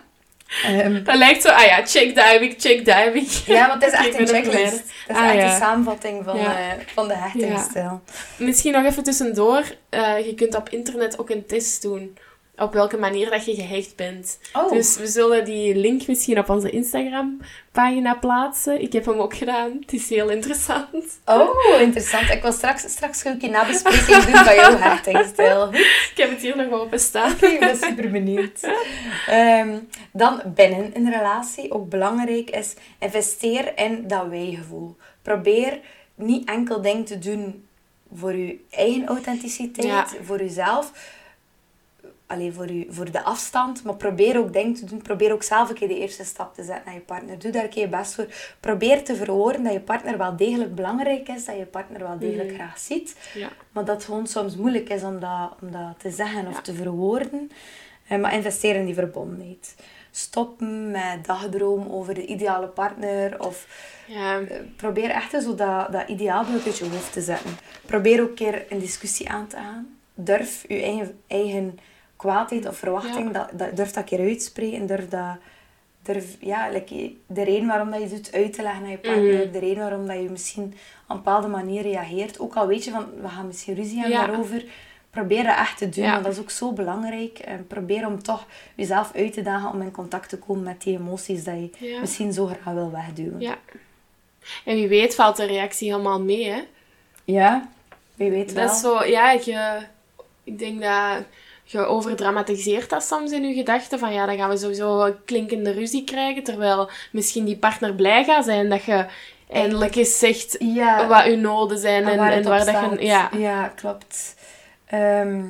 Ehm, Dat lijkt zo, ah ja, check heb ik, check heb ik. Ja, want het is echt een *laughs* checklist. Het is Ah, echt ja. een samenvatting van, Ja. eh, van de hechtingsstijl. Misschien nog even tussendoor. eh, je kunt op internet ook een test doen. Op welke manier dat je gehecht bent. Oh, Dus we zullen die link misschien op onze Instagram-pagina plaatsen. Ik heb hem ook gedaan. Het is heel interessant. oh, interessant. Ik wil straks, straks een keer nabespreking doen van jouw. Goed, Ik heb het hier nog open staan. ik ben super benieuwd. Ehm, dan binnen een relatie, ook belangrijk is, investeer in dat wij-gevoel. Probeer niet enkel dingen te doen voor je eigen authenticiteit, Ja. voor jezelf. Alleen voor, u, voor de afstand, maar probeer ook dingen te doen. Probeer ook zelf een keer de eerste stap te zetten naar je partner. Doe daar een keer je best voor. Probeer te verwoorden dat je partner wel degelijk belangrijk is, dat je partner wel degelijk graag ziet. Ja. Maar dat het gewoon soms moeilijk is om dat, om dat te zeggen of te verwoorden. Eh, maar investeer in die verbondenheid. stoppen met dagdroom over de ideale partner. Of Ja. eh, probeer echt zo dat, dat ideaalbeeld uit je hoofd te zetten. Probeer ook een keer een discussie aan te gaan. Durf je eigen, eigen kwaadheid of verwachting, dat, dat, durf dat een keer uitspreken. Durf dat... Durf, ja, like, de reden waarom dat je doet uit te leggen aan je partner. Mhm. De reden waarom dat je misschien op een bepaalde manier reageert. Ook al weet je van, we gaan misschien ruzie hebben Ja. daarover. Probeer dat echt te doen, Ja. want dat is ook zo belangrijk. En probeer om toch jezelf uit te dagen om in contact te komen met die emoties dat je Ja. misschien zo graag wil wegduwen. ja. En wie weet valt de reactie helemaal mee, hè? Ja, wie weet wel. Dat is zo, ja, je, ik denk dat je overdramatiseert dat soms in je gedachten. Van ja, dan gaan we sowieso een klinkende ruzie krijgen. Terwijl misschien die partner blij gaat zijn dat je eindelijk eens zegt ja, wat je noden zijn. En, waar en waar dat je... Ja. ja klopt. Ehm,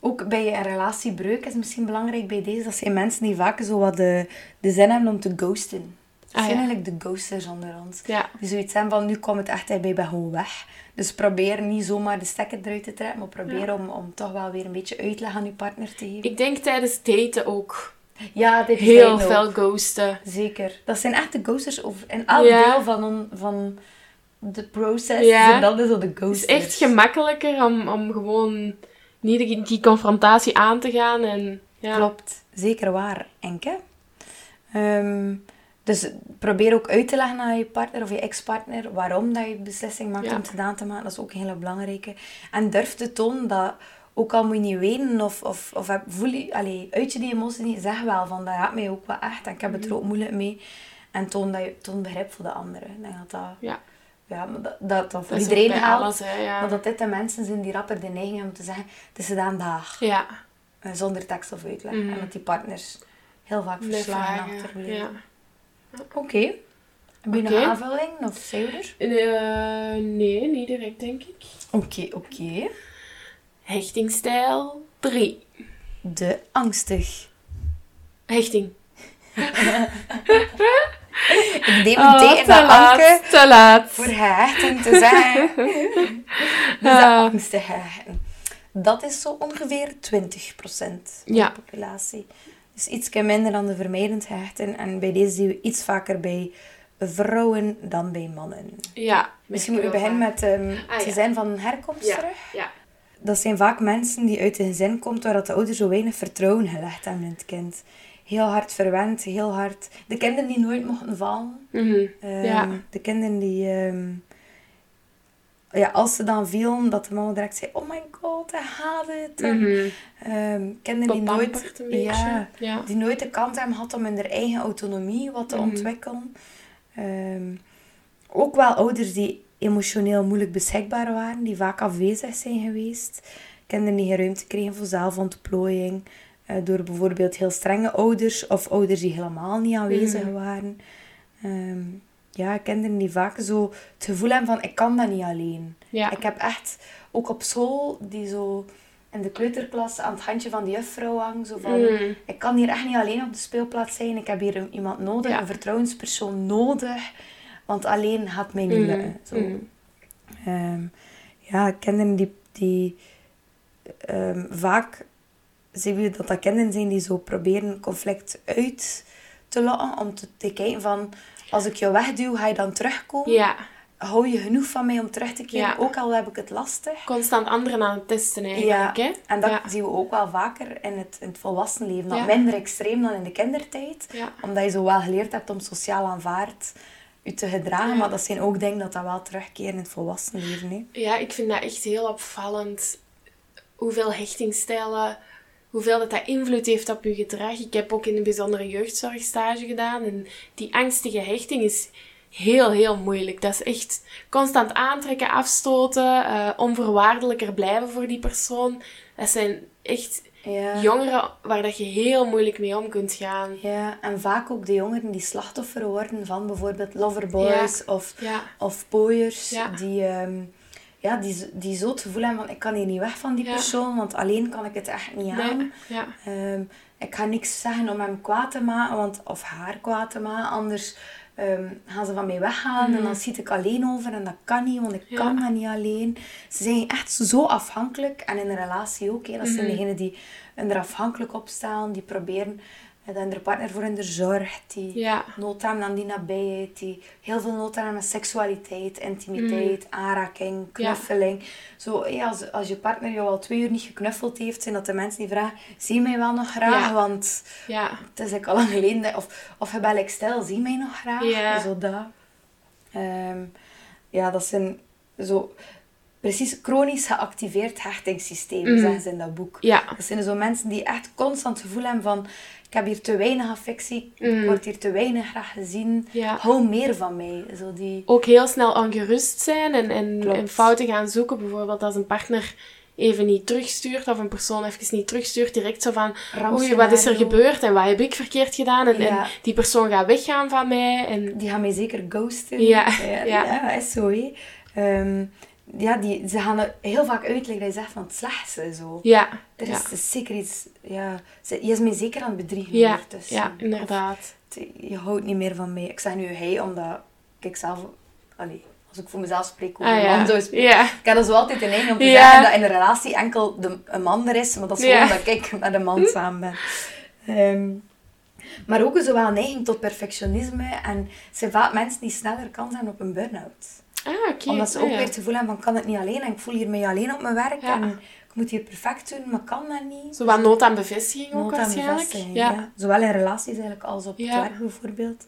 ook bij een relatiebreuk is misschien belangrijk bij deze. Dat zijn mensen die vaak zo wat de, de zin hebben om te ghosten. Dat Ah, zijn ja. eigenlijk de ghosters onder ons. Ja. Die zoiets hebben van, nu komt het echt bij, ben gewoon weg. Dus probeer niet zomaar de stekker eruit te trekken, maar probeer Ja. om, om toch wel weer een beetje uitleg aan je partner te geven. Ik denk tijdens daten ook ja, dit heel ook. veel ghosten. Zeker. Dat zijn echt de ghosters over, in elk Ja. deel van, van de proces. Ja. zijn dat is zo de Het ghosters. is echt gemakkelijker om, om gewoon niet die, die confrontatie aan te gaan. En, ja. Klopt, zeker waar, Enke. Ehm, dus probeer ook uit te leggen aan je partner of je ex-partner waarom dat je beslissing maakt Ja. om te daan te maken. Dat is ook een hele belangrijke. En durf te tonen dat, ook al moet je niet weten of, of, of heb- voel je, allee, uit je die emotie niet, zeg wel van dat raakt mij ook wel echt en ik heb het Mhm. er ook moeilijk mee. En toon, dat je, toon begrip voor de anderen. Ik denk dat dat, Ja. ja, maar dat, dat, dat voor Dat iedereen geldt. alles, hè, ja. Maar dat dit de mensen zijn die rapper de neiging hebben om te zeggen, het is gedaan dag. Ja, zonder tekst of uitleg. Mhm. En dat die partners heel vaak verslagen achterblijven. Ja. Oké. Heb je nog Oké. een aanvulling? Of zijn we er? Eh, nee, niet direct, denk ik. Oké, oké. Hechtingstijl 3. De angstig. Hechting. *laughs* Ik deed Oh, meteen te naar laat. Te laat. voor hechten te zeggen. *laughs* Dus de Ah. angstig hechten. Dat is zo ongeveer 20% van Ja. de populatie. Dus iets minder dan de vermijdend hechten. En bij deze zien we iets vaker bij vrouwen dan bij mannen. Ja. Misschien moeten we beginnen met ehm Ah, ze ja. zijn van herkomst Ja. terug. Ja. Dat zijn vaak mensen die uit een gezin komt waar de ouders zo weinig vertrouwen gelegd hebben in het kind. Heel hard verwend, heel hard. De kinderen die nooit mochten vallen. Mhm. Ehm, Ja. De kinderen die... ehm, ja, als ze dan vielen, dat de mama direct zei... Oh my god, hij gaat het. Mhm. ehm, kinderen die nooit, ja, Ja. die nooit de kans hebben gehad om in hun eigen autonomie wat te Mhm. ontwikkelen. Ehm, ook wel ouders die emotioneel moeilijk beschikbaar waren, die vaak afwezig zijn geweest. Kinderen die geen ruimte kregen voor zelfontplooiing. eh, door bijvoorbeeld heel strenge ouders of ouders die helemaal niet aanwezig Mhm. waren. Ehm, ja, kinderen die vaak zo het gevoel hebben van ik kan dat niet alleen. Ja. Ik heb echt, ook op school, die zo in de kleuterklas aan het handje van de juffrouw hangen. Zo van, Mm. ik kan hier echt niet alleen op de speelplaats zijn. Ik heb hier iemand nodig, Ja. een vertrouwenspersoon nodig. Want alleen gaat mij niet Mm. lukken. Zo. Mm. Ehm, ja, kinderen die, die ehm, vaak zien we dat dat kinderen zijn die zo proberen conflict uit te lokken. Om te, te kijken van, als ik jou wegduw, ga je dan terugkomen? Ja. Hou je genoeg van mij om terug te keren? Ja. Ook al heb ik het lastig. Constant anderen aan het testen eigenlijk, hè? En dat ja. zien we ook wel vaker in het, in het volwassen leven. Dat Ja. minder extreem dan in de kindertijd. Ja. Omdat je zo wel geleerd hebt om sociaal aanvaard je te gedragen. Ja. Maar dat zijn ook dingen dat dat wel terugkeren in het volwassen leven. Hè. Ja, ik vind dat echt heel opvallend. Hoeveel hechtingstijlen, hoeveel dat, dat invloed heeft op je gedrag. Ik heb ook in een bijzondere jeugdzorgstage gedaan. En die angstige hechting is heel, heel moeilijk. Dat is echt constant aantrekken, afstoten, eh, onvoorwaardelijker blijven voor die persoon. Dat zijn echt Ja. jongeren waar dat je heel moeilijk mee om kunt gaan. ja, en vaak ook de jongeren die slachtoffer worden van bijvoorbeeld loverboys of, Ja. of pooiers. Ja. Die, ehm, ja, die, die zo het gevoel hebben van ik kan hier niet weg van die Ja. persoon. Want alleen kan ik het echt niet aan. Ja. Ehm, ik ga niks zeggen om hem kwaad te maken, want, of haar kwaad te maken. Anders ehm, gaan ze van mij weggaan en dan zit ik alleen over en dat kan niet, want ik Ja. kan dat niet alleen. Ze zijn echt zo afhankelijk en in een relatie ook. Hè. Dat zijn Mhm. degenen die er afhankelijk op staan, die proberen dan de partner voor in de zorg, die Ja. nood aan die nabijheid, die heel veel nood aan seksualiteit, intimiteit, aanraking, knuffeling. Zo, als, als je partner jou al twee uur niet geknuffeld heeft, zijn dat de mensen die vragen, zie mij wel nog graag? Ja. Want Ja. het is al lang geleden. Of, of je bent like, stil, zie mij nog graag? Ja. Zo dat. Ehm, ja, dat zijn zo precies chronisch geactiveerd hechtingssystemen, Mhm. zeggen ze in dat boek. Ja. Dat zijn zo mensen die echt constant het gevoel hebben van... Ik heb hier te weinig affectie, ik Mm. word hier te weinig graag gezien. Ja. Hou meer van mij. Zo die... Ook heel snel ongerust zijn en, en, fouten gaan zoeken. Bijvoorbeeld als een partner even niet terugstuurt of een persoon even niet terugstuurt, direct zo van oei, wat is er gebeurd en wat heb ik verkeerd gedaan? En, Ja. en die persoon gaat weggaan van mij. En, Die gaan mij zeker ghosten. Ja, ja, ja. ja, is zo, hè. Ja, die, ze gaan heel vaak uitleggen dat je zegt van het slechtste, zo. ja, Er is, ja. is zeker iets... Ja, ze- je is mij zeker aan het bedriegen Ja, ondertussen. ja, inderdaad. Of, je houdt niet meer van mij. Ik zeg nu hij, omdat ik zelf... Allee, als ik voor mezelf spreek, over Ah, ja. man zou spreken. Ik heb dat zo altijd in eigen om te zeggen dat in een relatie enkel de, een man er is, maar dat is gewoon dat ik met een man *laughs* samen ben. Ehm, maar ook zo wel een neiging tot perfectionisme. En zijn vaak mensen die sneller kans hebben op een burn-out. Ah. Omdat ze Ah, ook ja. weer het gevoel hebben van, ik kan het niet alleen en ik voel hiermee alleen op mijn werk. Ja. En ik moet hier perfect doen, maar kan dat niet. Zo wat nood aan bevestiging ook Nood aan waarschijnlijk. bevestiging, ja. ja. Zowel in relaties eigenlijk als op het werk bijvoorbeeld.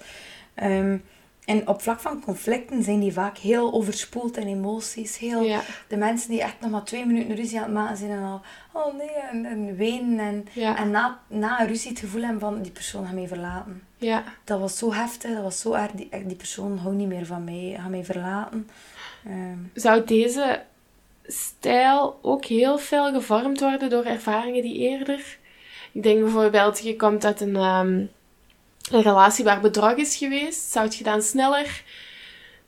Ehm, en op vlak van conflicten zijn die vaak heel overspoeld in emoties. Heel, Ja. De mensen die echt nog maar twee minuten ruzie aan het maken zijn en al, oh nee, en, en wenen. En, Ja. en na, na een ruzie het gevoel hebben van, die persoon gaat mij verlaten. Ja. Dat was zo heftig, dat was zo erg. Die, die persoon houdt niet meer van mij, gaat mij verlaten. Ehm, Zou deze stijl ook heel veel gevormd worden door ervaringen die eerder... Ik denk bijvoorbeeld, je komt uit een, ehm, een relatie waar bedrog is geweest. Zou je dan sneller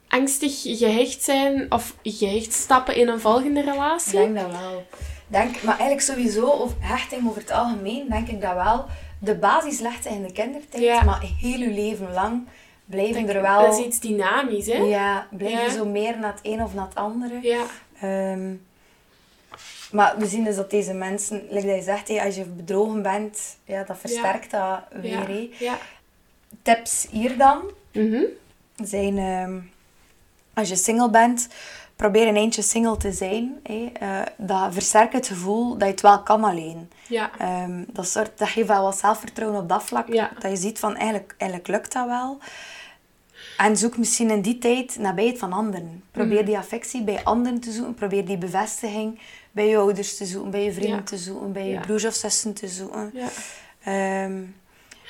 angstig gehecht zijn of gehecht stappen in een volgende Ik relatie? denk dat wel. Denk, maar eigenlijk sowieso, over hechting over het algemeen, denk ik dat wel. De basis legt in de kindertijd, Ja. maar heel je leven lang blijven er wel... Dat is iets dynamisch, hè? Ja, Ja. zo meer naar het een of naar het andere. Ja. Ehm, maar we zien dus dat deze mensen, like dat je zegt, hé, als je bedrogen bent, ja, dat versterkt dat weer. Ja. Tips hier dan Mhm. zijn, ehm, als je single bent, probeer een eentje single te zijn. hé. Eh, dat versterkt het gevoel dat je het wel kan alleen. Ja. Ehm, dat, soort, dat geeft wel wat zelfvertrouwen op dat vlak. Ja. Dat je ziet van, eigenlijk, eigenlijk lukt dat wel. En zoek misschien in die tijd nabijheid van anderen. Probeer Mhm. die affectie bij anderen te zoeken. Probeer die bevestiging bij je ouders te zoeken, bij je vrienden Ja. te zoeken, bij je broers of zussen te zoeken. Ja. Ehm,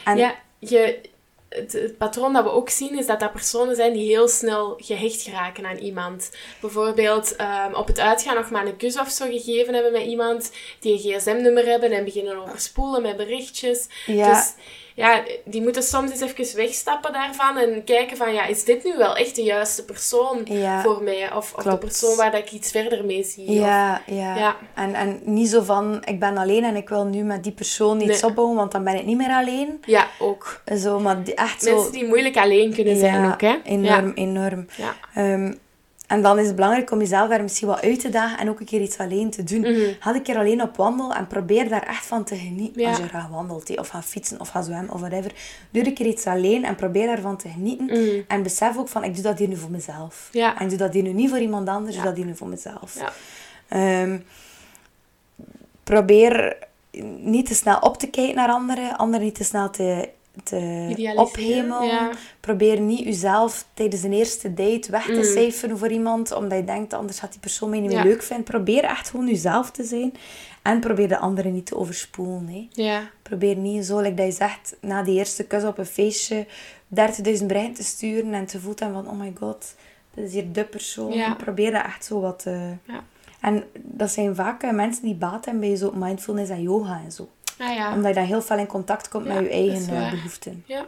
en ja, je, het, het patroon dat we ook zien is dat er personen zijn die heel snel gehecht geraken aan iemand. Bijvoorbeeld ehm, op het uitgaan nog maar een kus of zo gegeven hebben met iemand die een gsm-nummer hebben en beginnen overspoelen met berichtjes. Ja. Dus ja, die moeten soms eens even wegstappen daarvan en kijken van, ja, is dit nu wel echt de juiste persoon Ja. voor mij? Of, of de persoon waar dat ik iets verder mee zie? Of- Ja, ja. Ja. En, en niet zo van, ik ben alleen en ik wil nu met die persoon iets Nee. opbouwen, want dan ben ik niet meer alleen. ja, ook. Zo, maar die- echt zo... Mensen die moeilijk alleen kunnen zijn ook, hè? enorm, enorm. Ja. En dan is het belangrijk om jezelf daar misschien wat uit te dagen en ook een keer iets alleen te doen. Mhm. Ga een keer alleen op wandel en probeer daar echt van te genieten. Ja. Als je graag wandelt, of gaat fietsen, of gaat zwemmen, of whatever. Doe een keer iets alleen en probeer daarvan te genieten. Mhm. En besef ook van, ik doe dat hier nu voor mezelf. Ja. En ik doe dat hier nu niet voor iemand anders, ik doe dat hier nu voor mezelf. Ehm, probeer niet te snel op te kijken naar anderen, anderen niet te snel te, te ophemelen. ja. Probeer niet jezelf tijdens een eerste date weg te Mm. cijferen voor iemand, omdat je denkt, anders gaat die persoon mij niet meer Ja. leuk vinden. Probeer echt gewoon jezelf te zijn en probeer de anderen niet te overspoelen. Hè. Ja. Probeer niet zo, like dat je zegt, na die eerste kus op een feestje 30.000 berichten te sturen en te voelen van, oh my god, dit is hier de persoon. Probeer dat echt zo wat... eh, Ja. En dat zijn vaak eh, mensen die baat hebben bij zo mindfulness en yoga en zo. Ah ja. Omdat je dan heel veel in contact komt Ja, met je eigen eh, behoeften. Ja.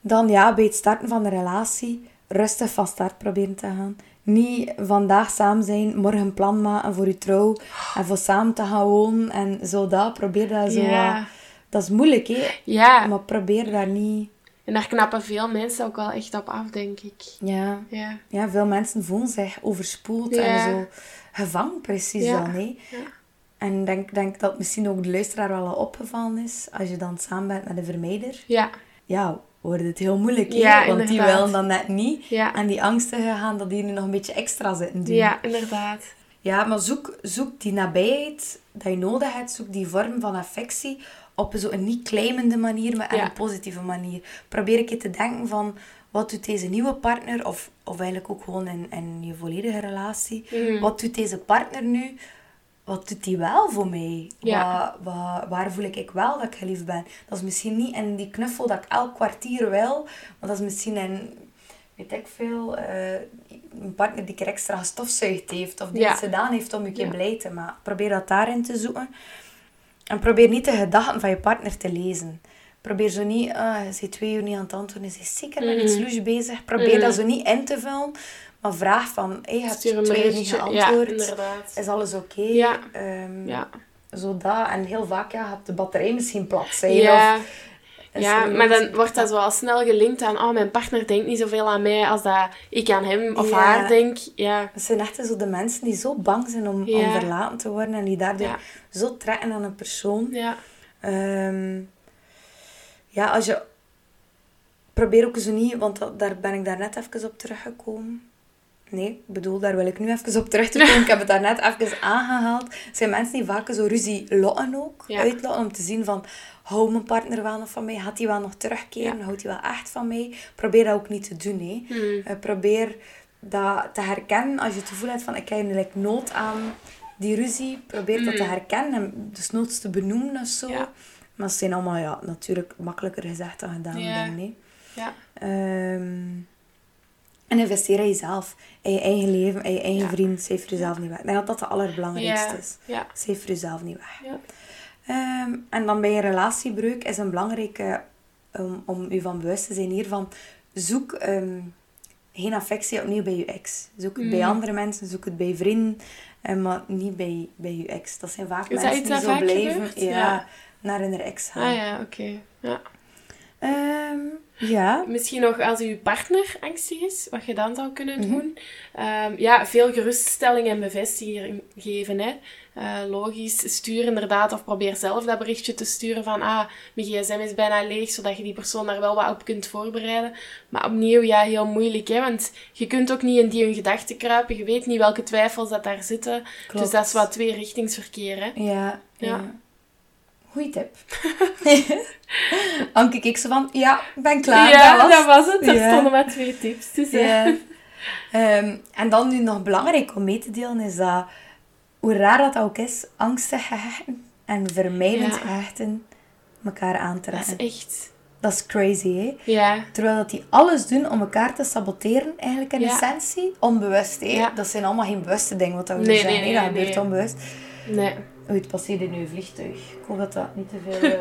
Dan ja, bij het starten van de relatie, rustig van start proberen te gaan. Niet vandaag samen zijn, morgen een plan maken voor je trouw. En voor samen te gaan wonen en zo dat. Probeer dat zo... Ja. Dat is moeilijk, hè. Ja. Maar probeer daar niet... En daar knappen veel mensen ook wel echt op af, denk ik. Ja, Ja. ja veel mensen voelen zich overspoeld Ja. en zo gevangen precies dan, hè. En ik denk, denk dat misschien ook de luisteraar wel al opgevallen is. Als je dan samen bent met een vermijder. Ja. Ja, wordt het heel moeilijk. Ja, Want die willen dan net niet. Ja. En die angsten gaan dat die nu nog een beetje extra zitten doen. Ja, inderdaad. Ja, maar zoek, zoek die nabijheid dat je nodig hebt. Zoek die vorm van affectie op zo'n niet claimende manier, maar Ja. een positieve manier. Probeer een keer te denken van... Wat doet deze nieuwe partner, of, of eigenlijk ook gewoon in, in je volledige relatie... Mhm. Wat doet deze partner nu? Wat doet die wel voor mij? Ja. Waar voel ik wel dat ik geliefd ben? Dat is misschien niet in die knuffel dat ik elk kwartier wil. Maar dat is misschien in, weet ik veel, eh, een partner die er extra gestofzuigd heeft. Of die Ja. iets gedaan heeft om je Ja. blij te maken. Probeer dat daarin te zoeken. En probeer niet de gedachten van je partner te lezen. Probeer zo niet, ah, je zit twee uur niet aan het antwoorden, je is zeker met iets Mhm. loes bezig. Probeer Mhm. dat zo niet in te vullen. Maar vraag van, hey, je een twee uur niet. Ja, geantwoord. Is alles oké? Ja. Ehm, Ja. Zo dat. En heel vaak ja, gaat de batterij misschien plat zijn. Ja. Of, Ja, maar dan wordt dat al snel gelinkt aan, oh, mijn partner denkt niet zoveel aan mij als dat ik aan hem of haar denk. Ja, Het zijn echt zo de mensen die zo bang zijn om, verlaten te worden. En die daardoor zo trekken aan een persoon. ja, Ehm, ja, als je... Probeer ook zo niet, want daar ben ik daar net even op teruggekomen. Nee, ik bedoel, daar wil ik nu even op terug te komen. ik heb het daar net even aangehaald. Het zijn mensen die vaak zo ruzie lotten ook. Ja. Uitlotten om te zien van, houdt mijn partner wel nog van mij? Gaat hij wel nog terugkeren? Houdt hij wel echt van mij? Probeer dat ook niet te doen. Hè. Hmm. Eh, probeer dat te herkennen als je het gevoel hebt van, ik heb eigenlijk nood aan die ruzie. Probeer dat te herkennen en dus noods te benoemen of zo. Ja. Maar het zijn allemaal, ja, natuurlijk makkelijker gezegd dan gedaan. Ja. Denk, ik. ja, Ehm, en investeer in jezelf. In je eigen leven, in je eigen Ja. vriend. Voor jezelf niet weg. Ik denk dat dat het allerbelangrijkste is. ja, Cijfer voor jezelf niet weg. ja. Ehm, en dan bij een relatiebreuk is een belangrijke um, om u van bewust te zijn hiervan. Zoek ehm, geen affectie opnieuw bij je ex. Zoek het bij Mm. andere mensen, zoek het bij vrienden, eh, maar niet bij, bij je ex. Dat zijn vaak Is mensen die zo blijven ja, Ja. naar hun ex gaan. Ah ja, oké. Ja. Ja. Misschien nog als uw partner angstig is, wat je dan zou kunnen Mhm. doen. Ehm, ja, veel geruststelling en bevestiging geven. Hè. Eh, logisch, stuur inderdaad of probeer zelf dat berichtje te sturen van ah, mijn gsm is bijna leeg, zodat je die persoon daar wel wat op kunt voorbereiden. Maar opnieuw, ja, heel moeilijk, hè, want je kunt ook niet in die hun gedachten kruipen. Je weet niet welke twijfels dat daar zitten. Klopt. Dus dat is wat tweerichtingsverkeer, hè. Ja. Ja. ja. Goeie tip. *laughs* Anke keek zo van, ja, ben klaar. ja, dat was was het. Er Ja. stonden maar twee tips. Hè. Ja. Ehm, en dan nu nog belangrijk om mee te delen is dat, hoe raar dat ook is, angstig gehechten en vermijdend Ja. gehechten elkaar Dat aantrekken. is echt... Dat is crazy, hè? Ja, Terwijl dat die alles doen om elkaar te saboteren, eigenlijk in essentie, onbewust. Hè? Ja. Dat zijn allemaal geen bewuste dingen wat dat we Nee, zeggen. nee, hè. dat nee, gebeurt nee. onbewust. nee, Oei, het passeert in uw vliegtuig. Ik hoop dat dat niet te veel... *laughs* eh,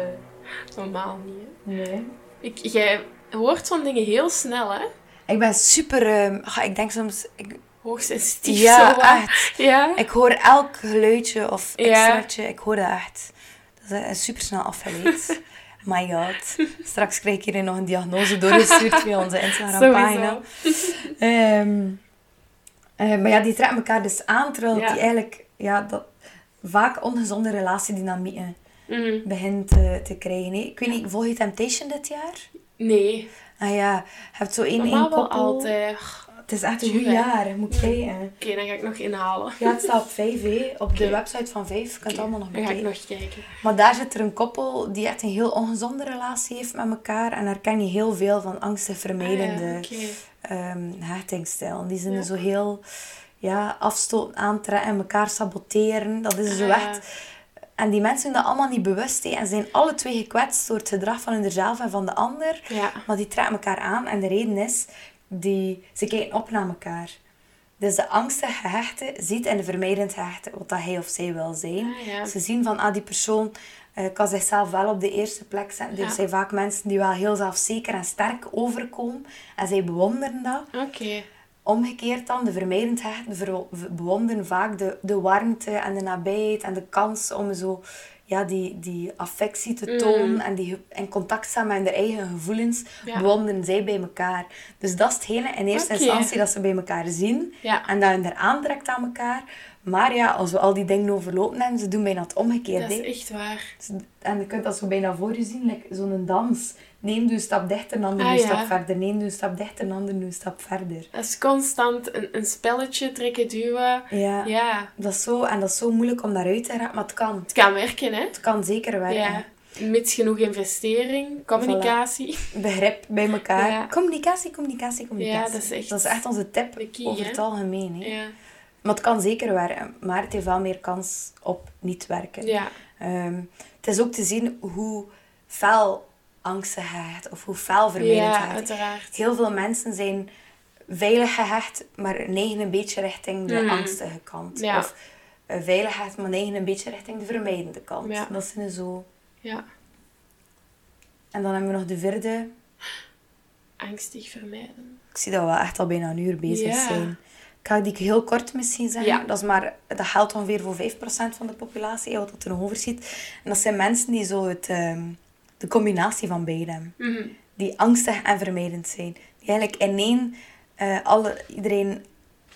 normaal niet, hè. Nee. Ik, jij hoort zo'n dingen heel snel, hè? Ik ben super... ehm, ah, ik denk soms... Ik, Hoogsensitief ja, zo wat. echt. Ja. Ik hoor elk geluidje of Ja. extraatje. Ik hoor dat echt. Dat is super snel afgeleid. *laughs* My god. Straks krijg ik hier nog een diagnose doorgestuurd via onze Instagram-pagina. Ehm, eh, maar ja, die trekken elkaar dus aan, terwijl Ja. die eigenlijk ja, dat vaak ongezonde relatiedynamieken Mhm. begint te, te krijgen. hè. Ik weet niet, volg je Temptation dit jaar? Nee, Ah ja, je hebt zo één, één koppel. altijd. Het is echt een goed jaar, moet ik kijken. Oké, dan ga ik nog inhalen. Ja, het staat op 5, hè. op de website van 5. Je kunt het allemaal nog Dan ga ik bekijken. nog kijken. Maar daar zit er een koppel die echt een heel ongezonde relatie heeft met elkaar. En daar ken je heel veel van angstig vermijdende Ah, ja, oké. ehm. Die zijn Ja. zo heel ja, afstoten, aantrekken, elkaar saboteren. Dat is zo echt... En die mensen doen dat allemaal niet bewust. hè. En zijn alle twee gekwetst door het gedrag van hunzelf en van de ander. Ja. Maar die trekken elkaar aan. En de reden is, die, ze kijken op naar elkaar. Dus de angstige gehechte ziet in de vermijdend gehechte wat dat hij of zij wil zijn. Ah, ja. Ze zien van, ah, die persoon eh, kan zichzelf wel op de eerste plek zetten. Ja. Er zijn vaak mensen die wel heel zelfzeker en sterk overkomen. En zij bewonderen dat. Oké. Omgekeerd dan, de vermijdend gehechten ver- bewonderen vaak de, de warmte en de nabijheid en de kans om zo ja, die, die affectie te Mm. tonen en die in contact staan met hun eigen gevoelens, Ja. bewonderen zij bij elkaar. Dus dat is hetgene in eerste instantie dat ze bij elkaar zien Ja. en dat hun er aantrekt aan elkaar. Maar ja, als we al die dingen overlopen hebben, ze doen bijna het omgekeerde. Dat is echt waar. En je kunt dat zo bijna voor je zien, like zo'n dans. De een stap dichter, ander Ah, een ja. stap verder. De een stap dichter, doet een stap verder. Dat is constant een, een spelletje trekken, duwen. Ja, Ja, Dat is zo, en dat is zo moeilijk om daaruit te raken, maar het kan. het kan werken, hè? Het kan zeker werken. Ja. Mits genoeg investering, communicatie. Begrip bij elkaar. Ja. Communicatie, communicatie, communicatie. Ja, dat is echt dat is echt onze tip key, over hè? het algemeen. Hè. Ja. Maar het kan zeker werken, maar het heeft wel meer kans op niet werken. Ja. Ehm, het is ook te zien hoe fel angsten gehecht of hoe fel vermijdend Ja, uiteraard. Heel veel mensen zijn veilig gehecht, maar neigen een beetje richting de angstige kant. Ja. Of eh, veilig gehecht, maar neigen een beetje richting de vermijdende kant. Ja. Dat zijn zo. Ja. En dan hebben we nog de vierde. Angstig vermijden. Ik zie dat we echt al bijna een uur bezig Ja. zijn. Ik ga die heel kort misschien zeggen. Ja. Dat, is maar, dat geldt ongeveer voor 5% van de populatie, wat dat er nog over. En dat zijn mensen die zo het, ehm, de combinatie van beide hebben. Mhm. Die angstig en vermijdend zijn. Die eigenlijk in één eh, alle, iedereen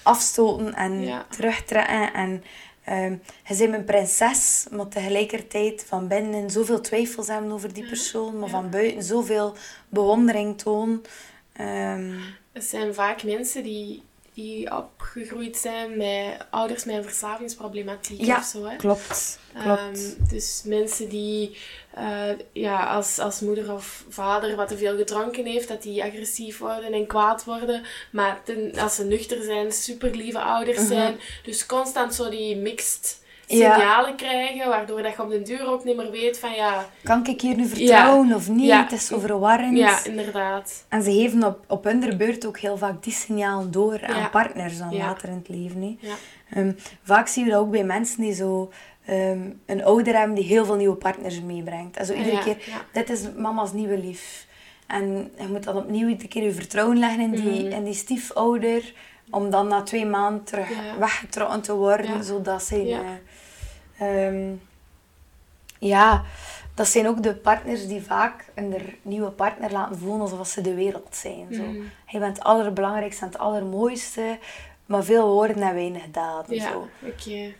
afstoten en Ja. terugtrekken. En ehm je bent een prinses, maar tegelijkertijd van binnen zoveel twijfels hebben over die persoon. Maar Ja. van buiten zoveel bewondering tonen. Ehm, Het zijn vaak mensen die, die opgegroeid zijn met ouders met een verslavingsproblematiek Ja, of zo. Hè? Klopt, klopt. Ehm, dus mensen die eh, ja, als, als moeder of vader wat te veel gedronken heeft, dat die agressief worden en kwaad worden. Maar ten- als ze nuchter zijn, super lieve ouders zijn. Dus constant zo die mixed Ja. signalen krijgen, waardoor dat je op den duur ook niet meer weet van ja, kan ik hier nu vertrouwen of niet? Ja. Het is zo verwarrend. ja, inderdaad. En ze geven op, op hun beurt ook heel vaak die signalen door aan partners dan later in het leven. Ja. Ehm, vaak zien we dat ook bij mensen die zo ehm, een ouder hebben die heel veel nieuwe partners meebrengt. En zo iedere keer, dit is mama's nieuwe lief. En je moet dan opnieuw iedere keer je vertrouwen leggen in die, Mhm. in die stiefouder. Om dan na twee maanden terug weggetrokken te worden. Zodat zijn... Ja. Eh, ehm, ja, dat zijn ook de partners die vaak een nieuwe partner laten voelen alsof ze de wereld zijn. Zo. Mhm. Je bent het allerbelangrijkste en het allermooiste, maar veel woorden en weinig daden. Ja, Zo.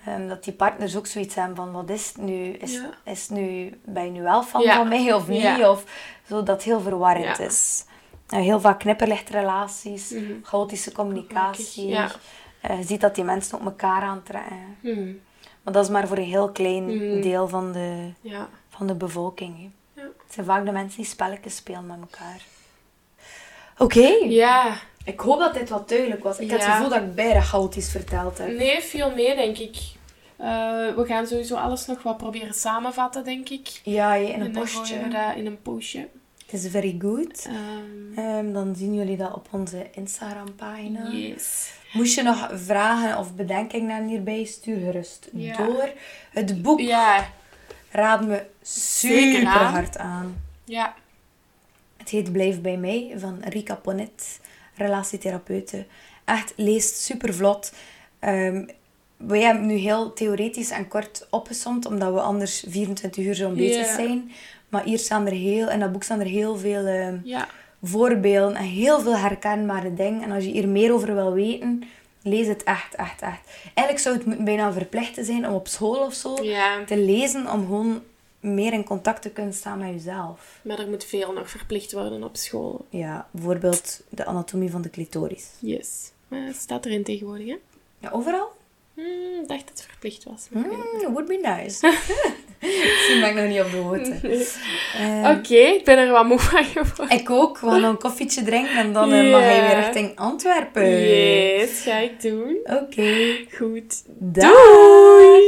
Ehm, dat die partners ook zoiets hebben van, wat is het nu? Is, Ja. is nu, ben je nu wel fan Ja. van mij of niet? Of zo, dat heel verwarrend is. Heel vaak knipperlichtrelaties, Mhm. chaotische communicatie. Eh, je ziet dat die mensen op elkaar aantrekken. Mhm. Maar dat is maar voor een heel klein Mhm. deel van de, Ja. van de bevolking. Hè. Ja. Het zijn vaak de mensen die spelletjes spelen met elkaar. Oké, ja, ik hoop dat dit wat duidelijk was. Ik heb het gevoel dat ik bijna chaotisch verteld heb. nee, veel mee, denk ik. Eh, we gaan sowieso alles nog wat proberen samenvatten, denk ik. Ja, in een en dan postje. gooien we dat in een postje. Het is very good. Ehm, Ehm, dan zien jullie dat op onze Instagram-pagina. yes. Moest je nog vragen of bedenkingen hierbij, stuur gerust Ja. door. Het boek Ja, raad me super aan. hard aan. ja. Het heet Blijf bij mij van Rika Ponet, relatietherapeute. Echt, leest super vlot. Ehm, wij hebben nu heel theoretisch en kort opgesomd, omdat we anders 24 uur zo bezig zijn. Maar hier staan er heel, in dat boek staan er heel veel ehm, Ja, voorbeelden en heel veel herkenbare dingen. En als je hier meer over wil weten, lees het echt, echt, echt. Eigenlijk zou het bijna verplicht zijn om op school of zo ja. te lezen, om gewoon meer in contact te kunnen staan met jezelf. Maar er moet veel nog verplicht worden op school. Ja, bijvoorbeeld de anatomie van de clitoris. Yes. Maar het staat erin tegenwoordig, hè? Ja, overal? Hmm, ik dacht dat het verplicht was. Mm, would be nice. Misschien *laughs* ben ik nog niet op de hoogte. Eh, Oké, ik ben er wat moe van geworden. Ik ook. We gaan een koffietje drinken en dan eh, mag hij weer richting Antwerpen. Yes, ga ik doen. Oké. Goed. Doei!